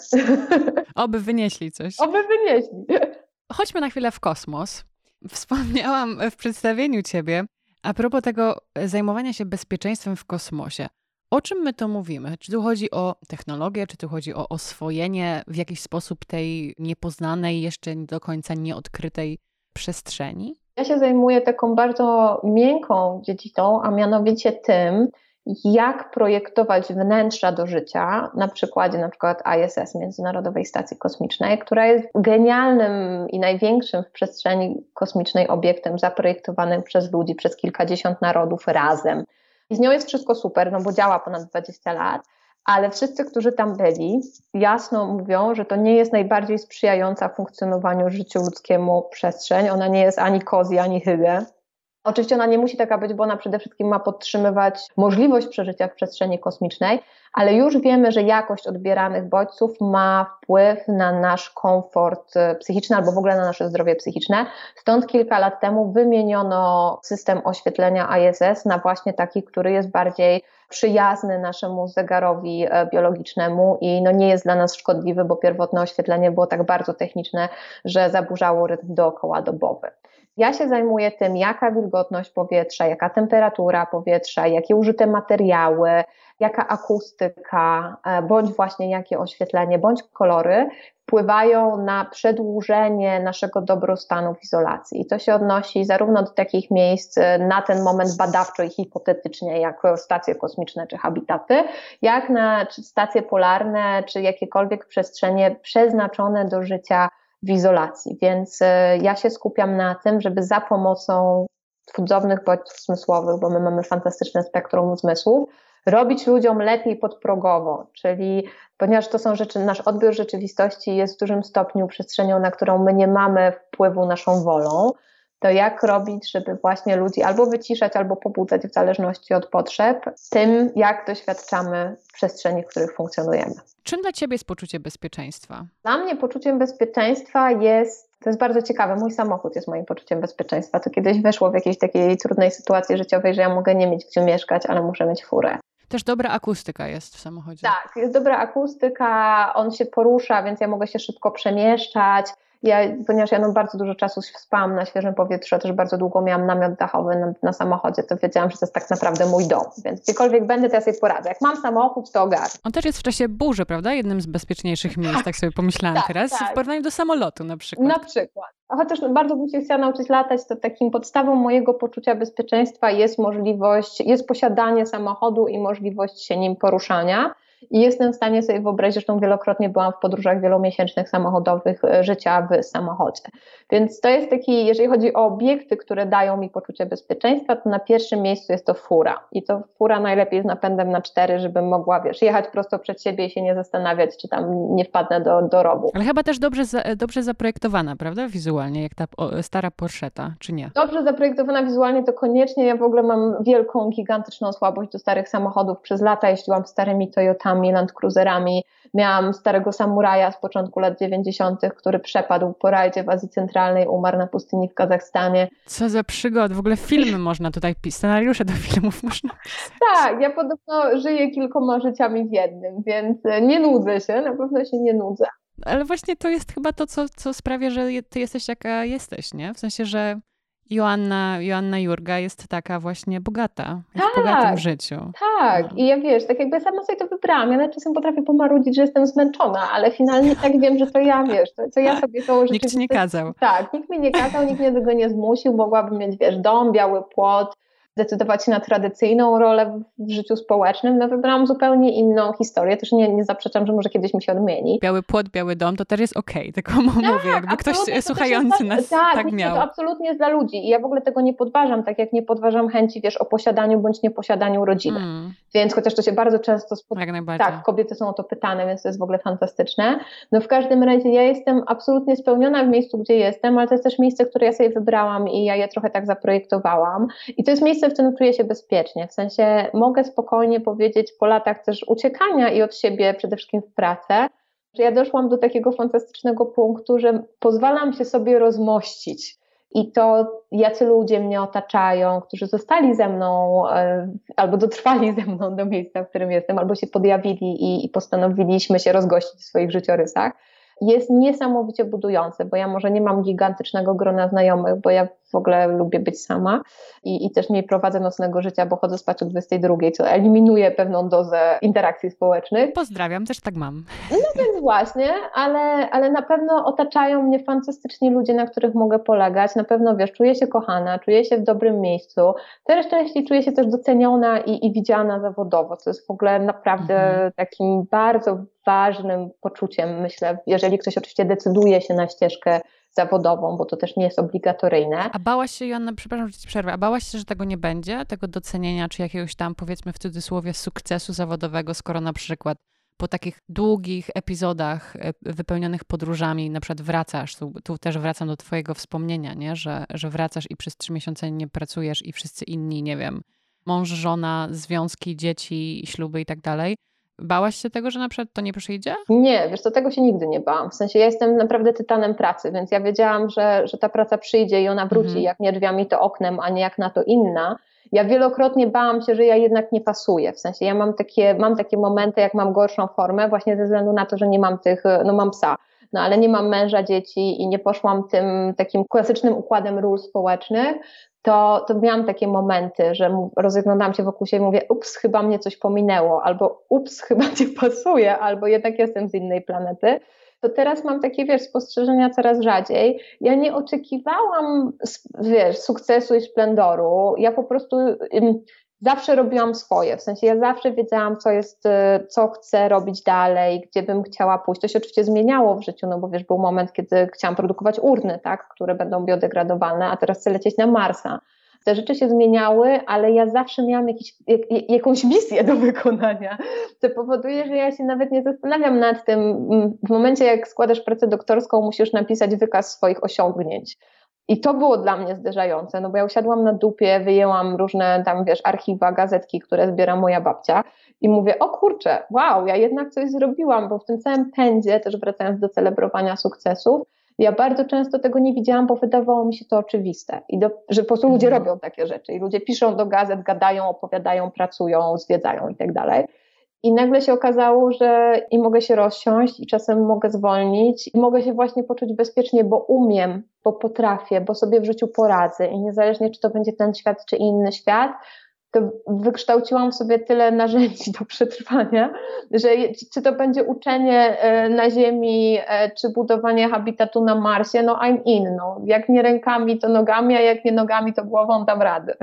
[LAUGHS] Oby wynieśli coś. Oby wynieśli. Chodźmy na chwilę w kosmos. Wspomniałam w przedstawieniu ciebie a propos tego zajmowania się bezpieczeństwem w kosmosie. O czym my to mówimy? Czy tu chodzi o technologię, czy tu chodzi o oswojenie w jakiś sposób tej niepoznanej, jeszcze do końca nieodkrytej przestrzeni? Ja się zajmuję taką bardzo miękką dziedziną, a mianowicie tym, jak projektować wnętrza do życia, na przykładzie na przykład ISS, Międzynarodowej Stacji Kosmicznej, która jest genialnym i największym w przestrzeni kosmicznej obiektem zaprojektowanym przez ludzi, przez kilkadziesiąt narodów razem. I z nią jest wszystko super, no bo działa ponad 20 lat, ale wszyscy, którzy tam byli, jasno mówią, że to nie jest najbardziej sprzyjająca funkcjonowaniu życiu ludzkiemu przestrzeń. Ona nie jest ani kozi, ani hygge. Oczywiście ona nie musi taka być, bo ona przede wszystkim ma podtrzymywać możliwość przeżycia w przestrzeni kosmicznej, ale już wiemy, że jakość odbieranych bodźców ma wpływ na nasz komfort e, psychiczny albo w ogóle na nasze zdrowie psychiczne. Stąd kilka lat temu wymieniono system oświetlenia ISS na właśnie taki, który jest bardziej przyjazny naszemu zegarowi e, biologicznemu i no nie jest dla nas szkodliwy, bo pierwotne oświetlenie było tak bardzo techniczne, że zaburzało rytm dookoła dobowy. Ja się zajmuję tym, jaka wilgotność powietrza, jaka temperatura powietrza, jakie użyte materiały, jaka akustyka, e, bądź właśnie jakie oświetlenie, bądź kolory wpływają na przedłużenie naszego dobrostanu w izolacji. I to się odnosi zarówno do takich miejsc e, na ten moment badawczo i hipotetycznie, jak stacje kosmiczne czy habitaty, jak na stacje polarne, czy jakiekolwiek przestrzenie przeznaczone do życia w izolacji. Więc e, ja się skupiam na tym, żeby za pomocą cudownych bodźców zmysłowych, bo my mamy fantastyczne spektrum zmysłów, robić ludziom lepiej podprogowo, czyli ponieważ to są rzeczy, nasz odbiór rzeczywistości jest w dużym stopniu przestrzenią, na którą my nie mamy wpływu naszą wolą, to jak robić, żeby właśnie ludzi albo wyciszać, albo pobudzać w zależności od potrzeb, tym jak doświadczamy przestrzeni, w których funkcjonujemy. Czym dla Ciebie jest poczucie bezpieczeństwa? Dla mnie poczuciem bezpieczeństwa jest to jest bardzo ciekawe. Mój samochód jest moim poczuciem bezpieczeństwa. To kiedyś weszło w jakiejś takiej trudnej sytuacji życiowej, że ja mogę nie mieć gdzie mieszkać, ale muszę mieć furę. Też dobra akustyka jest w samochodzie. Tak, jest dobra akustyka, on się porusza, więc ja mogę się szybko przemieszczać ja, ponieważ ja no bardzo dużo czasu spałam na świeżym powietrzu, a też bardzo długo miałam namiot dachowy na, na, samochodzie, to wiedziałam, że to jest tak naprawdę mój dom, więc gdziekolwiek będę, to ja sobie poradzę. Jak mam samochód, to ogarnę. On też jest w czasie burzy, prawda? Jednym z bezpieczniejszych miejsc, tak, tak sobie pomyślałam tak, teraz, tak. w porównaniu do samolotu na przykład. Na przykład. A chociaż bardzo bym się chciała nauczyć latać, to takim podstawą mojego poczucia bezpieczeństwa jest możliwość, jest posiadanie samochodu i możliwość się nim poruszania. I jestem w stanie sobie wyobrazić, zresztą wielokrotnie byłam w podróżach wielomiesięcznych samochodowych e, życia w samochodzie. Więc to jest taki, jeżeli chodzi o obiekty, które dają mi poczucie bezpieczeństwa, to na pierwszym miejscu jest to fura. I to fura najlepiej z napędem na cztery, żebym mogła, wiesz, jechać prosto przed siebie i się nie zastanawiać, czy tam nie wpadnę do, do rowu. Ale chyba też dobrze, dobrze zaprojektowana, prawda, wizualnie, jak ta stara Porscheta, czy nie? Dobrze zaprojektowana wizualnie to koniecznie. Ja w ogóle mam wielką, gigantyczną słabość do starych samochodów. Przez lata jeździłam starymi Toyotami, Land Cruiserami. Miałam starego samuraja z początku lat 90., który przepadł po rajdzie w Azji Centralnej, umarł na pustyni w Kazachstanie. Co za przygody, w ogóle filmy można tutaj pisać, scenariusze do filmów można pisać. Tak, ja podobno żyję kilkoma życiami w jednym, więc nie nudzę się, na pewno się nie nudzę. Ale właśnie to jest chyba to, co, co sprawia, że ty jesteś jaka jesteś, nie? W sensie, że Joanna, Joanna Jurga jest taka właśnie bogata, tak, w bogatym życiu. Tak, no. i ja wiesz, tak jakby sama sobie to wybrałam. Ja nawet czasem potrafię pomarudzić, że jestem zmęczona, ale finalnie tak wiem, że to ja, wiesz, to, to ja sobie to Nikt ci nie kazał. Tak, nikt mi nie kazał, nikt mnie do tego nie zmusił, mogłabym mieć, wiesz, dom, biały płot, zdecydować się na tradycyjną rolę w życiu społecznym, no wybrałam zupełnie inną historię. Też nie, nie zaprzeczam, że może kiedyś mi się odmieni. Biały płot, biały dom, to też jest okej, okay, tylko [LAUGHS] tak, mówię, jakby ktoś słuchający nas tak, tak miał. To absolutnie jest dla ludzi i ja w ogóle tego nie podważam, tak jak nie podważam chęci, wiesz, o posiadaniu bądź nieposiadaniu rodziny. Mm. Więc chociaż to się bardzo często spotyka. Tak, kobiety są o to pytane, więc to jest w ogóle fantastyczne. No w każdym razie ja jestem absolutnie spełniona w miejscu, gdzie jestem, ale to jest też miejsce, które ja sobie wybrałam i ja je trochę tak zaprojektowałam. I to jest miejsce, w którym czuję się bezpiecznie. W sensie mogę spokojnie powiedzieć po latach też uciekania i od siebie przede wszystkim w pracę, że ja doszłam do takiego fantastycznego punktu, że pozwalam się sobie rozmościć. I to, jacy ludzie mnie otaczają, którzy zostali ze mną e, albo dotrwali ze mną do miejsca, w którym jestem, albo się podjawili i, i postanowiliśmy się rozgościć w swoich życiorysach, jest niesamowicie budujące, bo ja może nie mam gigantycznego grona znajomych, bo ja w ogóle lubię być sama i, i też nie prowadzę nocnego życia, bo chodzę spać o 22, co eliminuje pewną dozę interakcji społecznych. Pozdrawiam, też tak mam. No więc właśnie, ale, ale na pewno otaczają mnie fantastyczni ludzie, na których mogę polegać. Na pewno, wiesz, czuję się kochana, czuję się w dobrym miejscu. Teraz częściej czuję się też doceniona i, i widziana zawodowo, co jest w ogóle naprawdę mhm. takim bardzo ważnym poczuciem, myślę, jeżeli ktoś oczywiście decyduje się na ścieżkę zawodową, bo to też nie jest obligatoryjne. A bałaś się, Joanna, przepraszam, że ci przerwę, a bałaś się, że tego nie będzie, tego docenienia, czy jakiegoś tam, powiedzmy w cudzysłowie, sukcesu zawodowego, skoro na przykład po takich długich epizodach e, wypełnionych podróżami, na przykład wracasz, tu, tu, też wracam do twojego wspomnienia, nie? Że, że wracasz i przez trzy miesiące nie pracujesz i wszyscy inni, nie wiem, mąż, żona, związki, dzieci, śluby i tak dalej, Bałaś się tego, że na przykład to nie przyjdzie? Nie, wiesz, to tego się nigdy nie bałam. W sensie ja jestem naprawdę tytanem pracy, więc ja wiedziałam, że, że ta praca przyjdzie i ona wróci, mhm. jak nie drzwiami, to oknem, a nie jak na to inna. Ja wielokrotnie bałam się, że ja jednak nie pasuję. W sensie ja mam takie, mam takie momenty, jak mam gorszą formę, właśnie ze względu na to, że nie mam tych, no mam psa no ale nie mam męża, dzieci i nie poszłam tym takim klasycznym układem ról społecznych, to, to miałam takie momenty, że rozglądałam się wokół siebie i mówię, ups, chyba mnie coś pominęło, albo ups, [LAUGHS] chyba nie pasuje, albo jednak jestem z innej planety. To teraz mam takie, wiesz, spostrzeżenia coraz rzadziej. Ja nie oczekiwałam, wiesz, sukcesu i splendoru. Ja po prostu zawsze robiłam swoje, w sensie ja zawsze wiedziałam, co jest, y, co chcę robić dalej, gdzie bym chciała pójść. To się oczywiście zmieniało w życiu, no bo wiesz, był moment, kiedy chciałam produkować urny, tak, które będą biodegradowalne, a teraz chcę lecieć na Marsa. Te rzeczy się zmieniały, ale ja zawsze miałam jakiś, jak, jakąś misję do wykonania. To powoduje, że ja się nawet nie zastanawiam nad tym. W momencie, jak składasz pracę doktorską, musisz napisać wykaz swoich osiągnięć. I to było dla mnie zderzające, no bo ja usiadłam na dupie, wyjęłam różne tam, wiesz, archiwa, gazetki, które zbiera moja babcia i mówię, o kurczę, wow, ja jednak coś zrobiłam, bo w tym całym pędzie, też wracając do celebrowania sukcesów, ja bardzo często tego nie widziałam, bo wydawało mi się to oczywiste, I do, że po prostu ludzie mhm. robią takie rzeczy i ludzie piszą do gazet, gadają, opowiadają, pracują, zwiedzają i tak dalej. I nagle się okazało, że i mogę się rozsiąść, i czasem mogę zwolnić, i mogę się właśnie poczuć bezpiecznie, bo umiem, bo potrafię, bo sobie w życiu poradzę. I niezależnie, czy to będzie ten świat, czy inny świat, to wykształciłam w sobie tyle narzędzi do przetrwania, że czy to będzie uczenie e, na Ziemi, e, czy budowanie habitatu na Marsie, no I'm in. No. Jak nie rękami, to nogami, a jak nie nogami, to głową dam rady.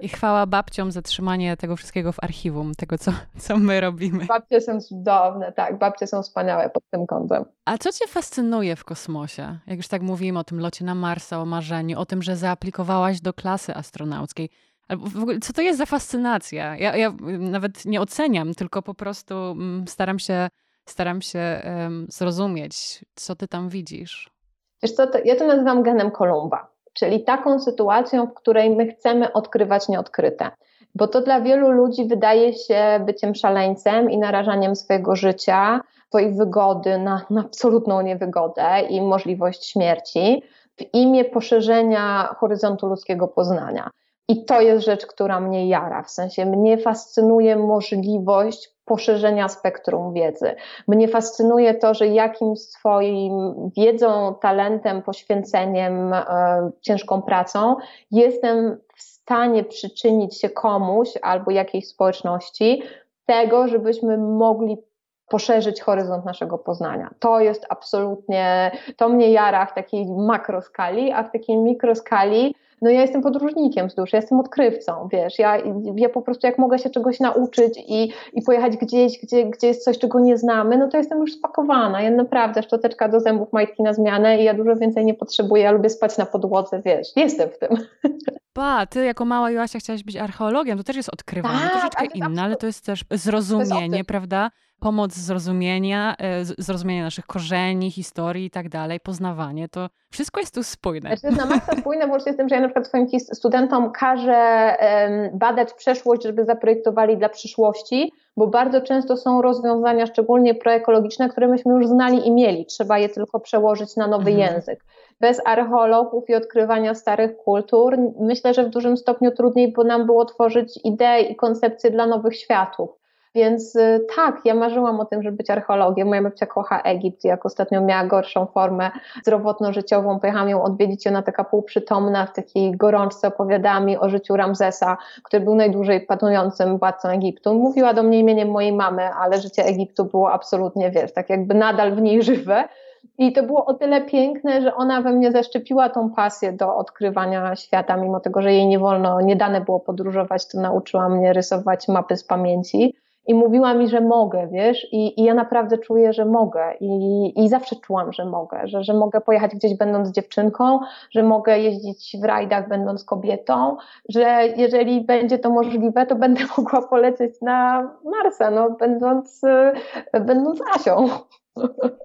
I chwała babciom za trzymanie tego wszystkiego w archiwum, tego co, co my robimy. Babcie są cudowne, tak, babcie są wspaniałe pod tym kątem. A co cię fascynuje w kosmosie? Jak już tak mówimy o tym locie na Marsa, o marzeniu, o tym, że zaaplikowałaś do klasy astronauckiej. W ogóle, co to jest za fascynacja? Ja, ja nawet nie oceniam, tylko po prostu mm, staram się, staram się um, zrozumieć, co ty tam widzisz. Wiesz co, to, ja to nazywam genem Kolumba, czyli taką sytuacją, w której my chcemy odkrywać nieodkryte. Bo to dla wielu ludzi wydaje się byciem szaleńcem i narażaniem swojego życia, swojej wygody na, na absolutną niewygodę i możliwość śmierci w imię poszerzenia horyzontu ludzkiego poznania. I to jest rzecz, która mnie jara, w sensie mnie fascynuje możliwość poszerzenia spektrum wiedzy. Mnie fascynuje to, że jakimś swoim wiedzą, talentem, poświęceniem, e, ciężką pracą jestem w stanie przyczynić się komuś albo jakiejś społeczności tego, żebyśmy mogli poszerzyć horyzont naszego poznania. To jest absolutnie, to mnie jara w takiej makroskali, a w takiej mikroskali no ja jestem podróżnikiem z duszy, ja jestem odkrywcą, wiesz, ja, ja po prostu jak mogę się czegoś nauczyć i, i pojechać gdzieś, gdzie, gdzie jest coś, czego nie znamy, no to jestem już spakowana, ja naprawdę szczoteczka do zębów, majtki na zmianę i ja dużo więcej nie potrzebuję, ja lubię spać na podłodze, wiesz, jestem w tym. [LAUGHS] Pa, ty jako mała Joasia chciałaś być archeologiem, to też jest odkrywanie, tak, troszeczkę inne, ale to jest też zrozumienie, prawda? Pomoc zrozumienia, e, zrozumienia naszych korzeni, historii i tak dalej, poznawanie, to wszystko jest tu spójne. Znaczy, jest na maksa spójne, łącznie z tym, że ja na przykład swoim studentom każę badać przeszłość, żeby zaprojektowali dla przyszłości, bo bardzo często są rozwiązania, szczególnie proekologiczne, które myśmy już znali i mieli. Trzeba je tylko przełożyć na nowy mhm. język. Bez archeologów i odkrywania starych kultur myślę, że w dużym stopniu trudniej by nam było tworzyć idee i koncepcje dla nowych światów. Więc y, tak, ja marzyłam o tym, żeby być archeologiem. Moja babcia kocha Egipt, jak ostatnio miała gorszą formę zdrowotno-życiową, pojechałam ją odwiedzić, ona taka półprzytomna, w takiej gorączce opowiadała mi o życiu Ramzesa, który był najdłużej panującym władcą Egiptu. Mówiła do mnie imieniem mojej mamy, ale życie Egiptu było absolutnie, wiesz, tak jakby nadal w niej żywe. I to było o tyle piękne, że ona we mnie zaszczepiła tą pasję do odkrywania świata, mimo tego, że jej nie wolno, nie dane było podróżować, to nauczyła mnie rysować mapy z pamięci i mówiła mi, że mogę, wiesz, i, i ja naprawdę czuję, że mogę I, i zawsze czułam, że mogę, że, że mogę pojechać gdzieś będąc dziewczynką, że mogę jeździć w rajdach będąc kobietą, że jeżeli będzie to możliwe, to będę [LAUGHS] mogła polecieć na Marsa, no, będąc, będąc Asią.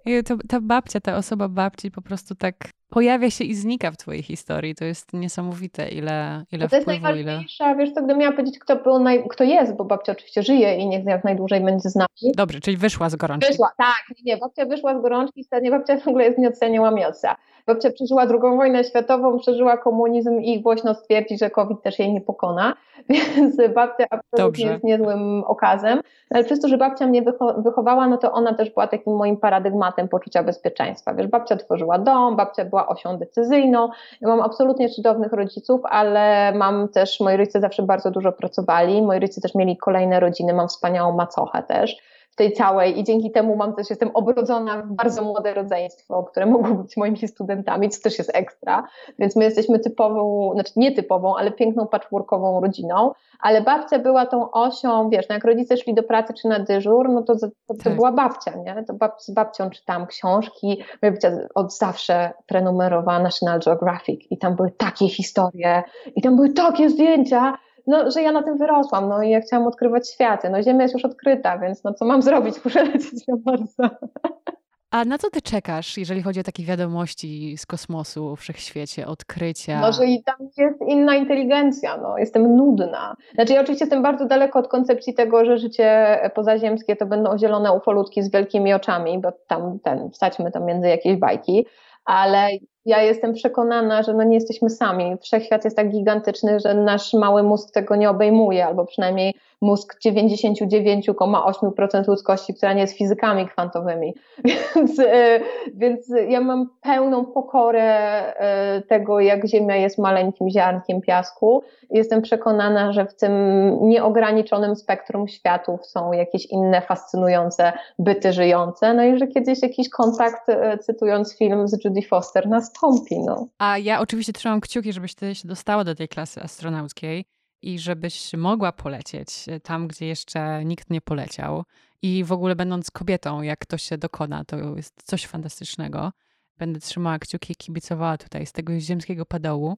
I to, ta babcia, ta osoba babci po prostu tak pojawia się i znika w twojej historii. To jest niesamowite, ile, ile to wpływu, jest najważniejsza, ile... wiesz co, gdybym miała powiedzieć, kto, był naj... kto jest, bo babcia oczywiście żyje i niech jak najdłużej będzie z nami. Dobrze, czyli wyszła z gorączki. Wyszła, tak, nie, babcia wyszła z gorączki, stanie babcia w ogóle jest nieoceniałamiąca. Babcia przeżyła drugą wojnę światową, przeżyła komunizm i głośno stwierdzi, że COVID też jej nie pokona, [LAUGHS] więc babcia absolutnie Dobrze. jest niezłym okazem. Ale przez to, że babcia mnie wychowała, no to ona też była takim moim paradygmatem poczucia bezpieczeństwa. Wiesz, babcia tworzyła dom, babcia była osią decyzyjną. Ja mam absolutnie cudownych rodziców, ale mam też, moi rodzice zawsze bardzo dużo pracowali, moi rodzice też mieli kolejne rodziny, mam wspaniałą macochę też tej całej i dzięki temu mam też, jestem obrodzona w bardzo młode rodzeństwo, które mogą być moimi studentami, co też jest ekstra, więc my jesteśmy typową, znaczy nie typową, ale piękną patchworkową rodziną, ale babcia była tą osią, wiesz, no jak rodzice szli do pracy czy na dyżur, no to, to, to tak. była babcia, nie? To bab, z babcią czytałam książki, moja babcia od zawsze prenumerowała National Geographic i tam były takie historie i tam były takie zdjęcia, no, że ja na tym wyrosłam, no i ja chciałam odkrywać światy. No Ziemia jest już odkryta, więc no co mam zrobić? [LAUGHS] Muszę lecieć na Marsa. A na co ty czekasz, jeżeli chodzi o takie wiadomości z kosmosu, wszechświecie, odkrycia? No, że i tam jest inna inteligencja, no, jestem nudna. Znaczy ja oczywiście jestem bardzo daleko od koncepcji tego, że życie pozaziemskie to będą zielone ufolutki z wielkimi oczami, bo tam ten, wstaćmy tam między jakieś bajki, ale ja jestem przekonana, że no nie jesteśmy sami. Wszechświat jest tak gigantyczny, że nasz mały mózg tego nie obejmuje, albo przynajmniej mózg 99,8% ludzkości, która nie jest fizykami kwantowymi. [LAUGHS] Więc, e, więc ja mam pełną pokorę e, tego, jak Ziemia jest maleńkim ziarnkiem piasku. Jestem przekonana, że w tym nieograniczonym spektrum światów są jakieś inne fascynujące byty żyjące. No i że kiedyś jakiś kontakt, e, cytując film z Judy Foster, nastąpi. No. A ja oczywiście trzymam kciuki, żebyś ty się dostała do tej klasy astronauckiej i żebyś mogła polecieć e, tam, gdzie jeszcze nikt nie poleciał. I w ogóle będąc kobietą, jak to się dokona, to jest coś fantastycznego. Będę trzymała kciuki, kibicowała tutaj z tego ziemskiego padołu.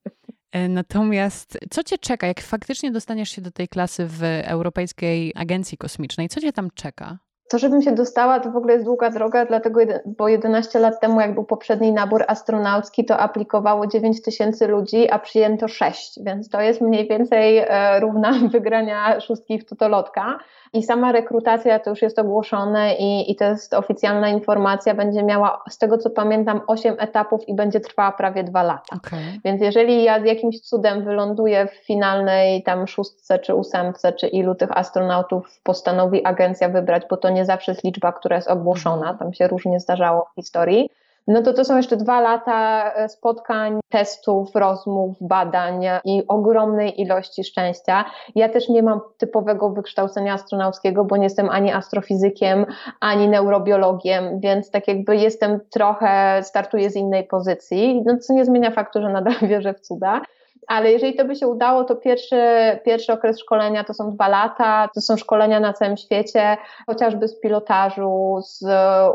E, natomiast co cię czeka, jak faktycznie dostaniesz się do tej klasy w Europejskiej Agencji Kosmicznej? Co cię tam czeka? To, żebym się dostała, to w ogóle jest długa droga, dlatego, bo 11 lat temu, jak był poprzedni nabór astronaucki, to aplikowało 9 tysięcy ludzi, a przyjęto 6, więc to jest mniej więcej e, równa [LAUGHS] wygrania szóstki w tutolotka. I sama rekrutacja to już jest ogłoszone i, i to jest oficjalna informacja, będzie miała, z tego co pamiętam, 8 etapów i będzie trwała prawie 2 lata. Okay. Więc jeżeli ja z jakimś cudem wyląduję w finalnej tam szóstce czy ósemce, czy ilu tych astronautów postanowi agencja wybrać, bo to nie zawsze jest liczba, która jest ogłoszona, tam się różnie zdarzało w historii, no to to są jeszcze dwa lata e, spotkań, testów, rozmów, badań i ogromnej ilości szczęścia. Ja też nie mam typowego wykształcenia astronauckiego, bo nie jestem ani astrofizykiem, ani neurobiologiem, więc tak jakby jestem trochę, startuję z innej pozycji, no co nie zmienia faktu, że nadal [LAUGHS] wierzę w cuda ale jeżeli to by się udało, to pierwszy, pierwszy okres szkolenia to są dwa lata, to są szkolenia na całym świecie, chociażby z pilotażu, z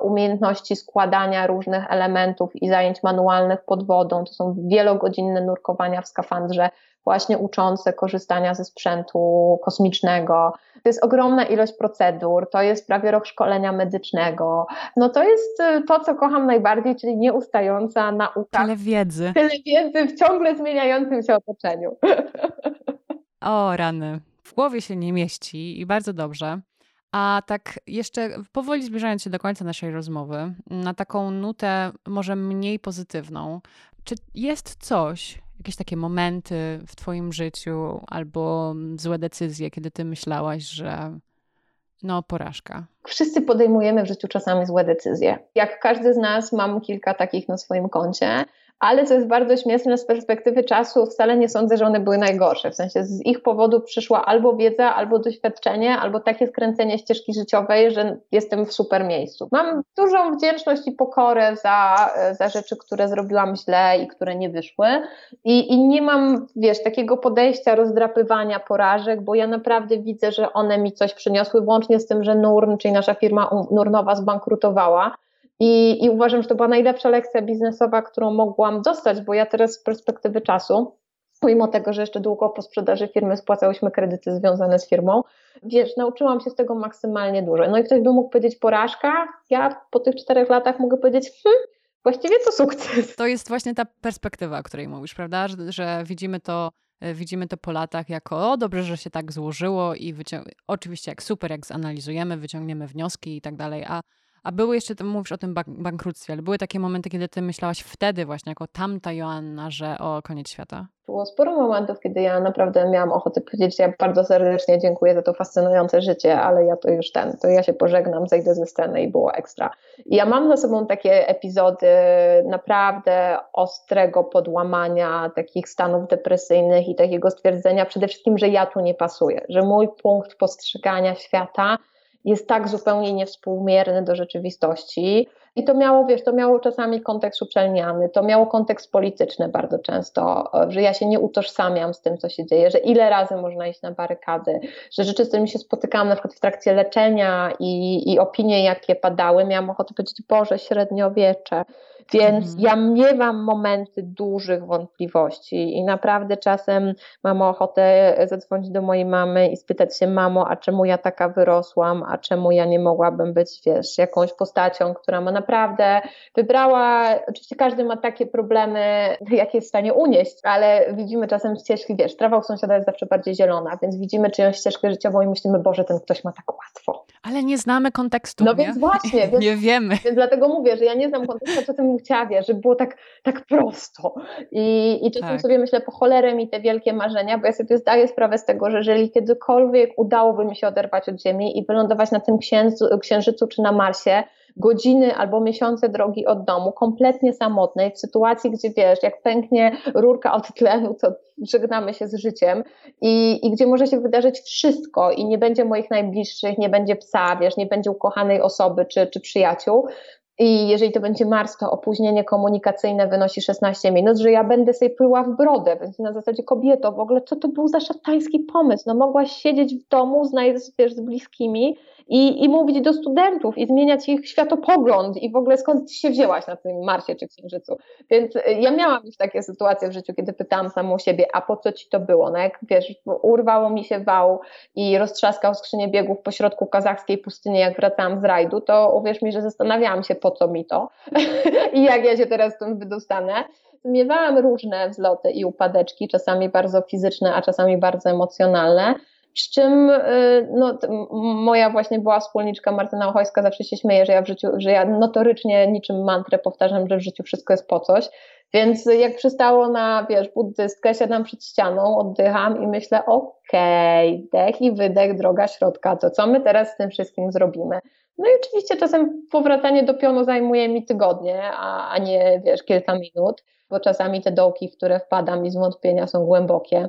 umiejętności składania różnych elementów i zajęć manualnych pod wodą, to są wielogodzinne nurkowania w skafandrze, właśnie uczące korzystania ze sprzętu kosmicznego. To jest ogromna ilość procedur, to jest prawie rok szkolenia medycznego. No to jest y, to, co kocham najbardziej, czyli nieustająca nauka. Tyle wiedzy. Tyle wiedzy w ciągle zmieniającym się otoczeniu. [LAUGHS] O, rany. W głowie się nie mieści i bardzo dobrze. A tak jeszcze powoli zbliżając się do końca naszej rozmowy, na taką nutę może mniej pozytywną, czy jest coś, jakieś takie momenty w Twoim życiu albo złe decyzje, kiedy Ty myślałaś, że No, porażka. Wszyscy podejmujemy w życiu czasami złe decyzje. Jak każdy z nas, mam kilka takich na swoim koncie ale co jest bardzo śmieszne z perspektywy czasu, wcale nie sądzę, że one były najgorsze. W sensie z ich powodu przyszła albo wiedza, albo doświadczenie, albo takie skręcenie ścieżki życiowej, że jestem w super miejscu. Mam dużą wdzięczność i pokorę za, za rzeczy, które zrobiłam źle i które nie wyszły. I, I nie mam, wiesz, takiego podejścia rozdrapywania porażek, bo ja naprawdę widzę, że one mi coś przyniosły, włącznie z tym, że Nurn, czyli nasza firma Nurnowa zbankrutowała i, I uważam, że to była najlepsza lekcja biznesowa, którą mogłam dostać, bo ja teraz z perspektywy czasu, pomimo tego, że jeszcze długo po sprzedaży firmy spłacałyśmy kredyty związane z firmą, wiesz, nauczyłam się z tego maksymalnie dużo. No i ktoś by mógł powiedzieć porażka, ja po tych czterech latach mogę powiedzieć, hmm, właściwie to sukces. To jest właśnie ta perspektywa, o której mówisz, prawda, że, że widzimy to e, widzimy to po latach jako o, dobrze, że się tak złożyło i wycią- oczywiście jak super, jak zanalizujemy, wyciągniemy wnioski i tak dalej, a a były jeszcze, mówisz o tym bank bankructwie, ale były takie momenty, kiedy ty myślałaś wtedy właśnie, jako tamta Joanna, że o, koniec świata? Było sporo momentów, kiedy ja naprawdę miałam ochotę powiedzieć, ja bardzo serdecznie dziękuję za to fascynujące życie, ale ja to już ten, to ja się pożegnam, zejdę ze sceny i było ekstra. I ja mam za sobą takie epizody naprawdę ostrego podłamania, takich stanów depresyjnych i takiego stwierdzenia przede wszystkim, że ja tu nie pasuję, że mój punkt postrzegania świata jest tak zupełnie niewspółmierny do rzeczywistości. I to miało, wiesz, to miało czasami kontekst uczelniany, to miało kontekst polityczny bardzo często, że ja się nie utożsamiam z tym, co się dzieje, że ile razy można iść na barykady, że rzeczy, z którymi się spotykałam na przykład w trakcie leczenia i, i opinie, jakie padały, miałam ochotę powiedzieć, Boże, średniowiecze, więc mhm. ja miewam momenty dużych wątpliwości i naprawdę czasem mam ochotę zadzwonić do mojej mamy i spytać się, mamo, a czemu ja taka wyrosłam, a czemu ja nie mogłabym być, wiesz, jakąś postacią, która ma naprawdę wybrała, oczywiście każdy ma takie problemy, [LAUGHS] jakie jest w stanie unieść, ale widzimy czasem ścieżki, wiesz, trawa u sąsiada jest zawsze bardziej zielona, więc widzimy czyjąś ścieżkę życiową i myślimy, Boże, ten ktoś ma tak łatwo. Ale nie znamy kontekstu. No nie? więc właśnie. [LAUGHS] Więc, nie wiemy. Więc dlatego mówię, że ja nie znam kontekstu, co tym wiesz, żeby było tak, tak prosto. I, i czasem tak. sobie myślę, po cholerę mi te wielkie marzenia, bo ja sobie zdaję sprawę z tego, że jeżeli kiedykolwiek udałoby mi się oderwać od Ziemi i wylądować na tym księżycu, księżycu czy na Marsie, godziny albo miesiące drogi od domu, kompletnie samotnej, w sytuacji, gdzie wiesz, jak pęknie rurka od tlenu, to żegnamy się z życiem i, i gdzie może się wydarzyć wszystko i nie będzie moich najbliższych, nie będzie psa, wiesz, nie będzie ukochanej osoby czy, czy przyjaciół, i jeżeli to będzie Mars, to opóźnienie komunikacyjne wynosi 16 minut, że ja będę sobie płyła w brodę, więc na zasadzie kobieto, w ogóle co to był za szatański pomysł? No mogłaś siedzieć w domu, znajdziesz z bliskimi i, i mówić do studentów i zmieniać ich światopogląd i w ogóle skąd się wzięłaś na tym Marsie czy Księżycu. Więc y, ja miałam już takie sytuacje w życiu, kiedy pytałam samą siebie, a po co ci to było? No jak wiesz, urwało mi się wał i roztrzaskał skrzynię biegów po środku kazachskiej pustyni, jak wracałam z rajdu, to uwierz mi, że zastanawiałam się, po co mi to [LAUGHS] i jak ja się teraz stąd wydostanę. Miewałam różne wzloty i upadeczki, czasami bardzo fizyczne, a czasami bardzo emocjonalne. Z czym y, no, moja właśnie była wspólniczka Martyna Ochojska zawsze się śmieje, że ja w życiu, że ja notorycznie niczym mantrę powtarzam, że w życiu wszystko jest po coś. Więc jak przystało na, wiesz, buddystkę, siadam przed ścianą, oddycham i myślę, okej, okay, dech i wydech, droga środka, to co my teraz z tym wszystkim zrobimy? No i oczywiście czasem powracanie do pionu zajmuje mi tygodnie, a, a nie, wiesz, kilka minut, bo czasami te dołki, w które wpadam i zwątpienia są głębokie.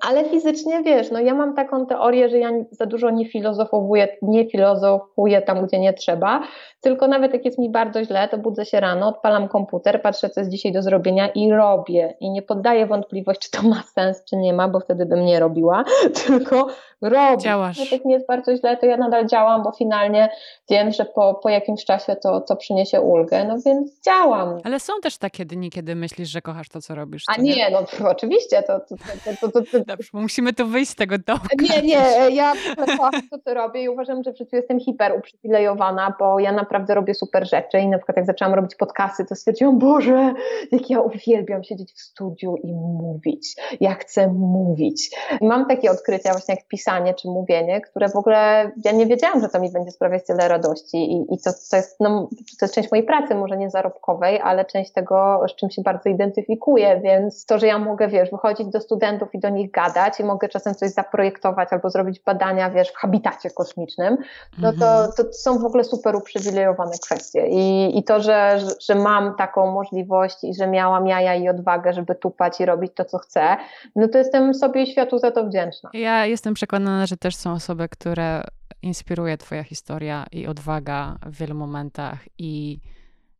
Ale fizycznie wiesz, no ja mam taką teorię, że ja za dużo nie filozofowuję, nie filozofuję tam, gdzie nie trzeba, tylko nawet jak jest mi bardzo źle, to budzę się rano, odpalam komputer, patrzę, co jest dzisiaj do zrobienia i robię. I nie poddaję wątpliwości, czy to ma sens, czy nie ma, bo wtedy bym nie robiła, [LAUGHS] tylko robię. Działasz. Jak mi jest bardzo źle, to ja nadal działam, bo finalnie wiem, że po, po jakimś czasie to, to przyniesie ulgę, no więc działam. Ale są też takie dni, kiedy myślisz, że kochasz to, co robisz. A nie, nie? no oczywiście, to, to, to, to, to, Dobrze, musimy tu wyjść z tego dołka. Nie, nie, [LAUGHS] ja kocham to, co robię i uważam, że życiu jestem hiper uprzywilejowana, bo ja naprawdę robię super rzeczy i na przykład jak zaczęłam robić podcasty, to stwierdziłam, Boże, jak ja uwielbiam siedzieć w studiu i mówić. Ja chcę mówić. I mam takie odkrycia właśnie jak pisanie czy mówienie, które w ogóle ja nie wiedziałam, że to mi będzie sprawiać tyle radości i, i to, to, jest, no, to jest część mojej pracy, może nie zarobkowej, ale część tego, z czym się bardzo identyfikuję, więc to, że ja mogę, wiesz, wychodzić do studentów i do nich gadać i mogę czasem coś zaprojektować albo zrobić badania, wiesz, w habitacie kosmicznym, no to, mhm. to są w ogóle super uprzywilejowane kwestie. I, i to, że, że mam taką możliwość i że miałam jaja i odwagę, żeby tupać i robić to, co chcę, no to jestem sobie i światu za to wdzięczna. Ja jestem przekonana, że też są osoby, które inspiruje Twoja historia i odwaga w wielu momentach i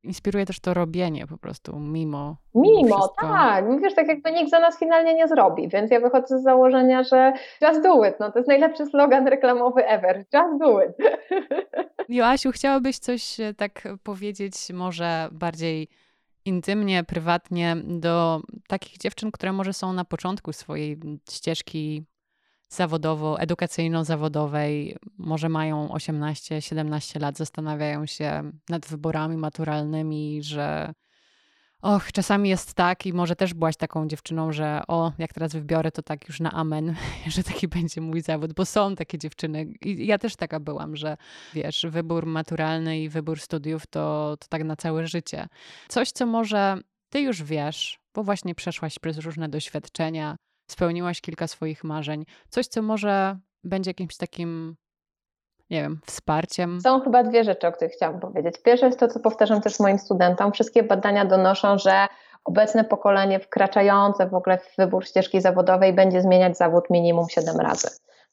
inspiruje też to robienie po prostu, mimo. Mimo, tak. Wiesz, tak jakby nikt za nas finalnie nie zrobi, więc ja wychodzę z założenia, że just do it. No, to jest najlepszy slogan reklamowy ever. Just do it. [LAUGHS] Joasiu, chciałabyś coś e, tak powiedzieć, może bardziej intymnie, prywatnie do takich dziewczyn, które może są na początku swojej ścieżki zawodowo-edukacyjno-zawodowej, może mają 18-17 lat, zastanawiają się nad wyborami maturalnymi, że och, czasami jest tak i może też byłaś taką dziewczyną, że o, jak teraz wybiorę, to tak już na amen, [LAUGHS] że taki będzie mój zawód, bo są takie dziewczyny i ja też taka byłam, że wiesz, wybór maturalny i wybór studiów to, to tak na całe życie. Coś, co może ty już wiesz, bo właśnie przeszłaś przez różne doświadczenia, spełniłaś kilka swoich marzeń. Coś, co może będzie jakimś takim nie wiem, wsparciem? Są chyba dwie rzeczy, o których chciałam powiedzieć. Pierwsze jest to, co powtarzam też moim studentom. Wszystkie badania donoszą, że obecne pokolenie wkraczające w ogóle w wybór ścieżki zawodowej będzie zmieniać zawód minimum 7 razy.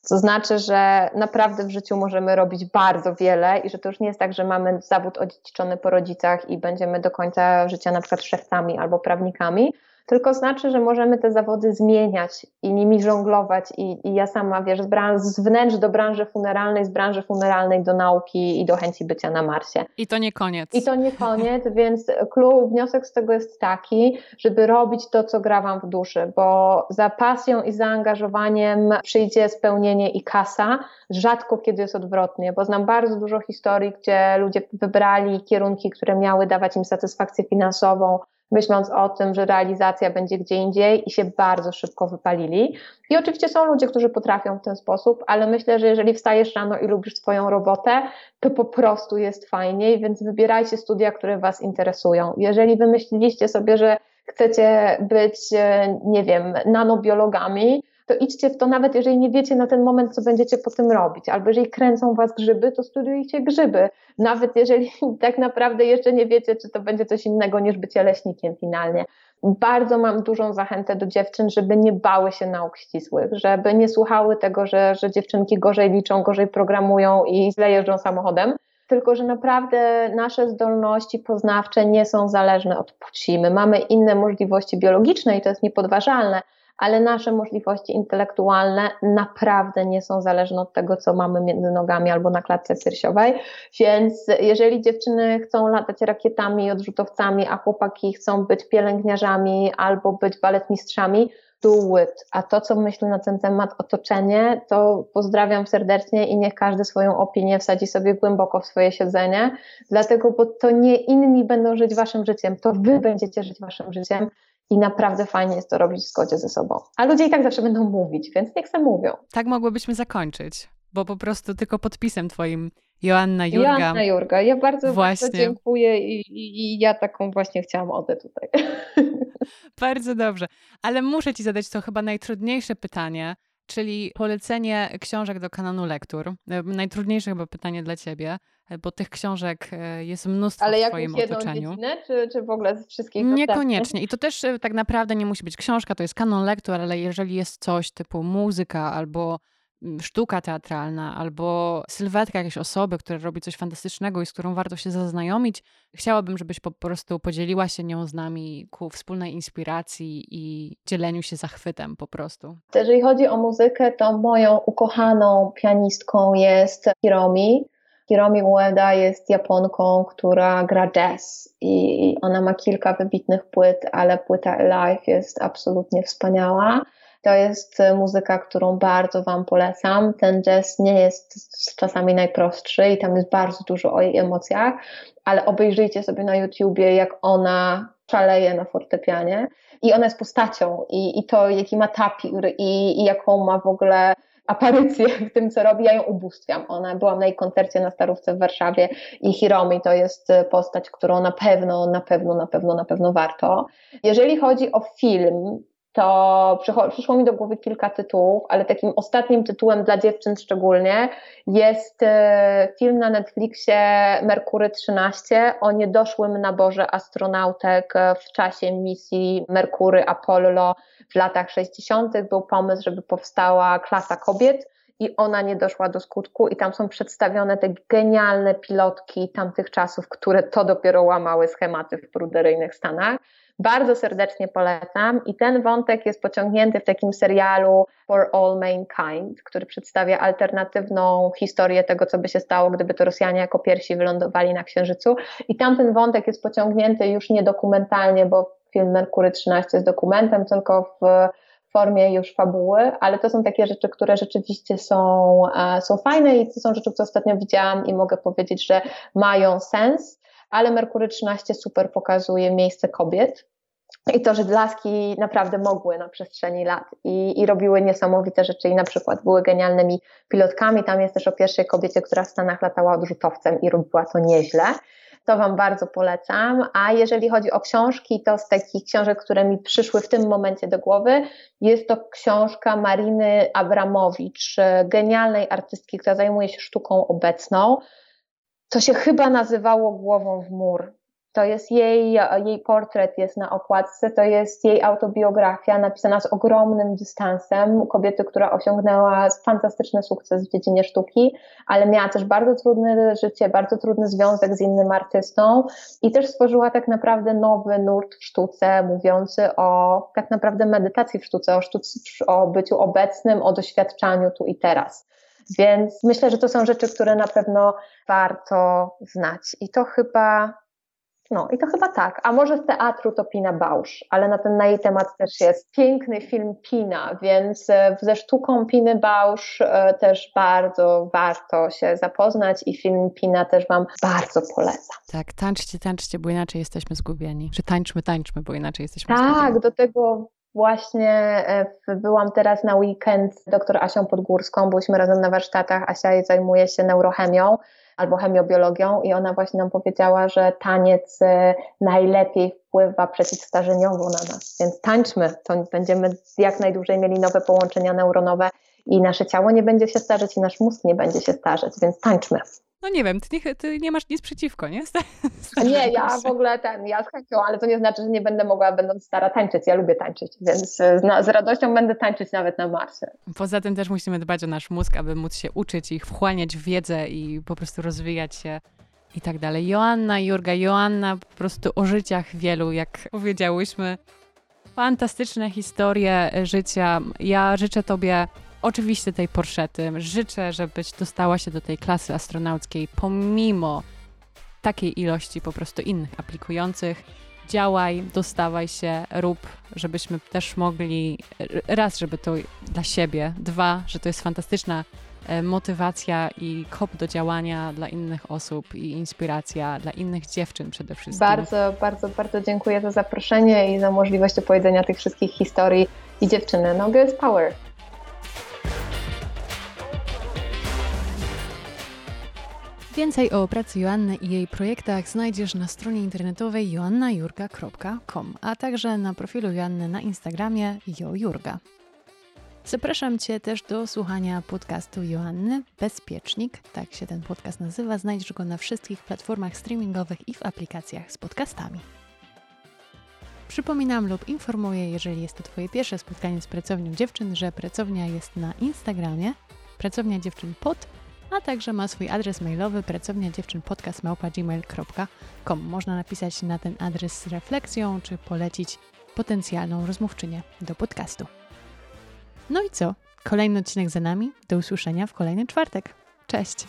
To znaczy, że naprawdę w życiu możemy robić bardzo wiele i że to już nie jest tak, że mamy zawód odziedziczony po rodzicach i będziemy do końca życia na przykład szewcami albo prawnikami, tylko znaczy, że możemy te zawody zmieniać i nimi żonglować i, i ja sama, wiesz, z, branż, z wnętrz do branży funeralnej, z branży funeralnej do nauki i do chęci bycia na Marsie. I to nie koniec. I to nie koniec, [LAUGHS] więc klub, wniosek z tego jest taki, żeby robić to, co gra wam w duszy, bo za pasją i zaangażowaniem przyjdzie spełnienie i kasa, rzadko kiedy jest odwrotnie, bo znam bardzo dużo historii, gdzie ludzie wybrali kierunki, które miały dawać im satysfakcję finansową, myśląc o tym, że realizacja będzie gdzie indziej i się bardzo szybko wypalili. I oczywiście są ludzie, którzy potrafią w ten sposób, ale myślę, że jeżeli wstajesz rano i lubisz swoją robotę, to po prostu jest fajniej, więc wybierajcie studia, które Was interesują. Jeżeli wymyśliliście sobie, że chcecie być, e, nie wiem, nanobiologami, to idźcie w to, nawet jeżeli nie wiecie na ten moment, co będziecie po tym robić, albo jeżeli kręcą was grzyby, to studiujcie grzyby, nawet jeżeli [LAUGHS] tak naprawdę jeszcze nie wiecie, czy to będzie coś innego niż bycie leśnikiem finalnie. Bardzo mam dużą zachętę do dziewczyn, żeby nie bały się nauk ścisłych, żeby nie słuchały tego, że, że dziewczynki gorzej liczą, gorzej programują i źle jeżdżą samochodem, tylko że naprawdę nasze zdolności poznawcze nie są zależne od płci. My mamy inne możliwości biologiczne i to jest niepodważalne, ale nasze możliwości intelektualne naprawdę nie są zależne od tego, co mamy między nogami albo na klatce piersiowej. Więc jeżeli dziewczyny chcą latać rakietami odrzutowcami, a chłopaki chcą być pielęgniarzami albo być baletmistrzami, do it. A to, co myślę na ten temat otoczenie, to pozdrawiam serdecznie i niech każdy swoją opinię wsadzi sobie głęboko w swoje siedzenie, dlatego, bo to nie inni będą żyć waszym życiem, to wy będziecie żyć waszym życiem i naprawdę fajnie jest to robić w zgodzie ze sobą. A ludzie i tak zawsze będą mówić, więc niech se mówią. Tak mogłybyśmy zakończyć, bo po prostu tylko podpisem twoim Joanna Jurga. Joanna Jurga. Ja bardzo, właśnie. bardzo dziękuję i, i, i, ja taką właśnie chciałam odę tutaj. [LAUGHS] Bardzo dobrze. Ale muszę ci zadać to chyba najtrudniejsze pytanie, czyli polecenie książek do kanonu lektur. E, najtrudniejsze chyba pytanie dla ciebie, e, bo tych książek e, jest mnóstwo Ale w twoim otoczeniu. Ale czy, czy w ogóle z wszystkich Niekoniecznie. I to też tak naprawdę nie musi być książka, to jest kanon lektur, ale jeżeli jest coś typu muzyka albo sztuka teatralna albo sylwetka jakiejś osoby, która robi coś fantastycznego i z którą warto się zaznajomić, chciałabym, żebyś po prostu podzieliła się nią z nami ku wspólnej inspiracji i dzieleniu się zachwytem po prostu. Jeżeli chodzi o muzykę, to moją ukochaną pianistką jest Hiromi. Hiromi Ueda jest Japonką, która gra jazz i ona ma kilka wybitnych płyt, ale płyta Alive jest absolutnie wspaniała. To jest muzyka, którą bardzo Wam polecam. Ten jazz nie jest czasami najprostszy i tam jest bardzo dużo o jej emocjach, ale obejrzyjcie sobie na YouTubie, jak ona szaleje na fortepianie i ona jest postacią i, i to, jaki ma tapir i, i jaką ma w ogóle aparycję w tym, co robi, ja ją ubóstwiam. Ona byłam na jej koncercie na Starówce w Warszawie i Hiromi to jest postać, którą na pewno, na pewno, na pewno, na pewno warto. Jeżeli chodzi o film, to przyszło mi do głowy kilka tytułów, ale takim ostatnim tytułem dla dziewczyn szczególnie jest e, film na Netflixie Merkury 13 o niedoszłym naborze astronautek w czasie misji Merkury Apollo w latach 60. Był pomysł, żeby powstała klasa kobiet i ona nie doszła do skutku i tam są przedstawione te genialne pilotki tamtych czasów, które to dopiero łamały schematy w pruderyjnych Stanach. Bardzo serdecznie polecam i ten wątek jest pociągnięty w takim serialu For All Mankind, który przedstawia alternatywną historię tego, co by się stało, gdyby to Rosjanie jako pierwsi wylądowali na Księżycu. I tamten wątek jest pociągnięty już nie dokumentalnie, bo film Merkury 13 jest dokumentem, tylko w formie już fabuły, ale to są takie rzeczy, które rzeczywiście są, e, są fajne i to są rzeczy, które ostatnio widziałam i mogę powiedzieć, że mają sens, ale Merkury 13 super pokazuje miejsce kobiet. I to, że laski naprawdę mogły na przestrzeni lat i, i robiły niesamowite rzeczy i na przykład były genialnymi pilotkami. Tam jest też o pierwszej kobiecie, która w Stanach latała odrzutowcem i robiła to nieźle. To Wam bardzo polecam. A jeżeli chodzi o książki, to z takich książek, które mi przyszły w tym momencie do głowy, jest to książka Mariny Abramowicz, genialnej artystki, która zajmuje się sztuką obecną. To się chyba nazywało Głową w mur. To jest jej, jej portret jest na okładce, to jest jej autobiografia napisana z ogromnym dystansem kobiety, która osiągnęła fantastyczny sukces w dziedzinie sztuki, ale miała też bardzo trudne życie, bardzo trudny związek z innym artystą i też stworzyła tak naprawdę nowy nurt w sztuce, mówiący o tak naprawdę medytacji w sztuce, o, sztuce, o byciu obecnym, o doświadczaniu tu i teraz. Więc myślę, że to są rzeczy, które na pewno warto znać. I to chyba no i to chyba tak. A może z teatru to Pina Bausch, ale na ten na jej temat też jest piękny film Pina, więc e, ze sztuką Piny Bausch e, też bardzo warto się zapoznać i film Pina też Wam bardzo polecam. Tak, tańczcie, tańczcie, bo inaczej jesteśmy zgubieni. Czy tańczmy, tańczmy, bo inaczej jesteśmy tak, zgubieni. Tak, do tego Właśnie e, byłam teraz na weekend z dr Asią Podgórską, byliśmy razem na warsztatach. Asia zajmuje się neurochemią albo chemiobiologią i ona właśnie nam powiedziała, że taniec e, najlepiej wpływa przeciwstarzeniowo na nas. Więc tańczmy, to będziemy jak najdłużej mieli nowe połączenia neuronowe i nasze ciało nie będzie się starzeć i nasz mózg nie będzie się starzeć, więc tańczmy. No nie wiem, ty nie, ty nie masz nic przeciwko, nie? [LAUGHS] nie, ja w ogóle ten, ja z chęcią, ale to nie znaczy, że nie będę mogła, będąc stara, tańczyć. Ja lubię tańczyć, więc z, z radością będę tańczyć nawet na Marsie. Poza tym też musimy dbać o nasz mózg, aby móc się uczyć i wchłaniać wiedzę i po prostu rozwijać się i tak dalej. Joanna, Jurga, Joanna po prostu o życiach wielu, jak powiedziałyśmy. Fantastyczne historie życia. Ja życzę Tobie oczywiście tej Porszety. Życzę, żebyś dostała się do tej klasy astronauckiej pomimo takiej ilości po prostu innych aplikujących. Działaj, dostawaj się, rób, żebyśmy też mogli, raz, żeby to dla siebie, dwa, że to jest fantastyczna e, motywacja i kop do działania dla innych osób i inspiracja dla innych dziewczyn przede wszystkim. Bardzo, bardzo, bardzo dziękuję za zaproszenie i za możliwość opowiedzenia tych wszystkich historii i dziewczyny. No, girls power. Więcej o pracy Joanny i jej projektach znajdziesz na stronie internetowej joannajurga.com, a także na profilu Joanny na Instagramie jojurga. Zapraszam Cię też do słuchania podcastu Joanny Bezpiecznik, tak się ten podcast nazywa. Znajdziesz go na wszystkich platformach streamingowych i w aplikacjach z podcastami. Przypominam lub informuję, jeżeli jest to Twoje pierwsze spotkanie z pracownią dziewczyn, że pracownia jest na Instagramie, pracownia dziewczyn pod a także ma swój adres mailowy pracownia dziewczyn Można napisać na ten adres z refleksją, czy polecić potencjalną rozmówczynię do podcastu. No i co? Kolejny odcinek za nami. Do usłyszenia w kolejny czwartek. Cześć!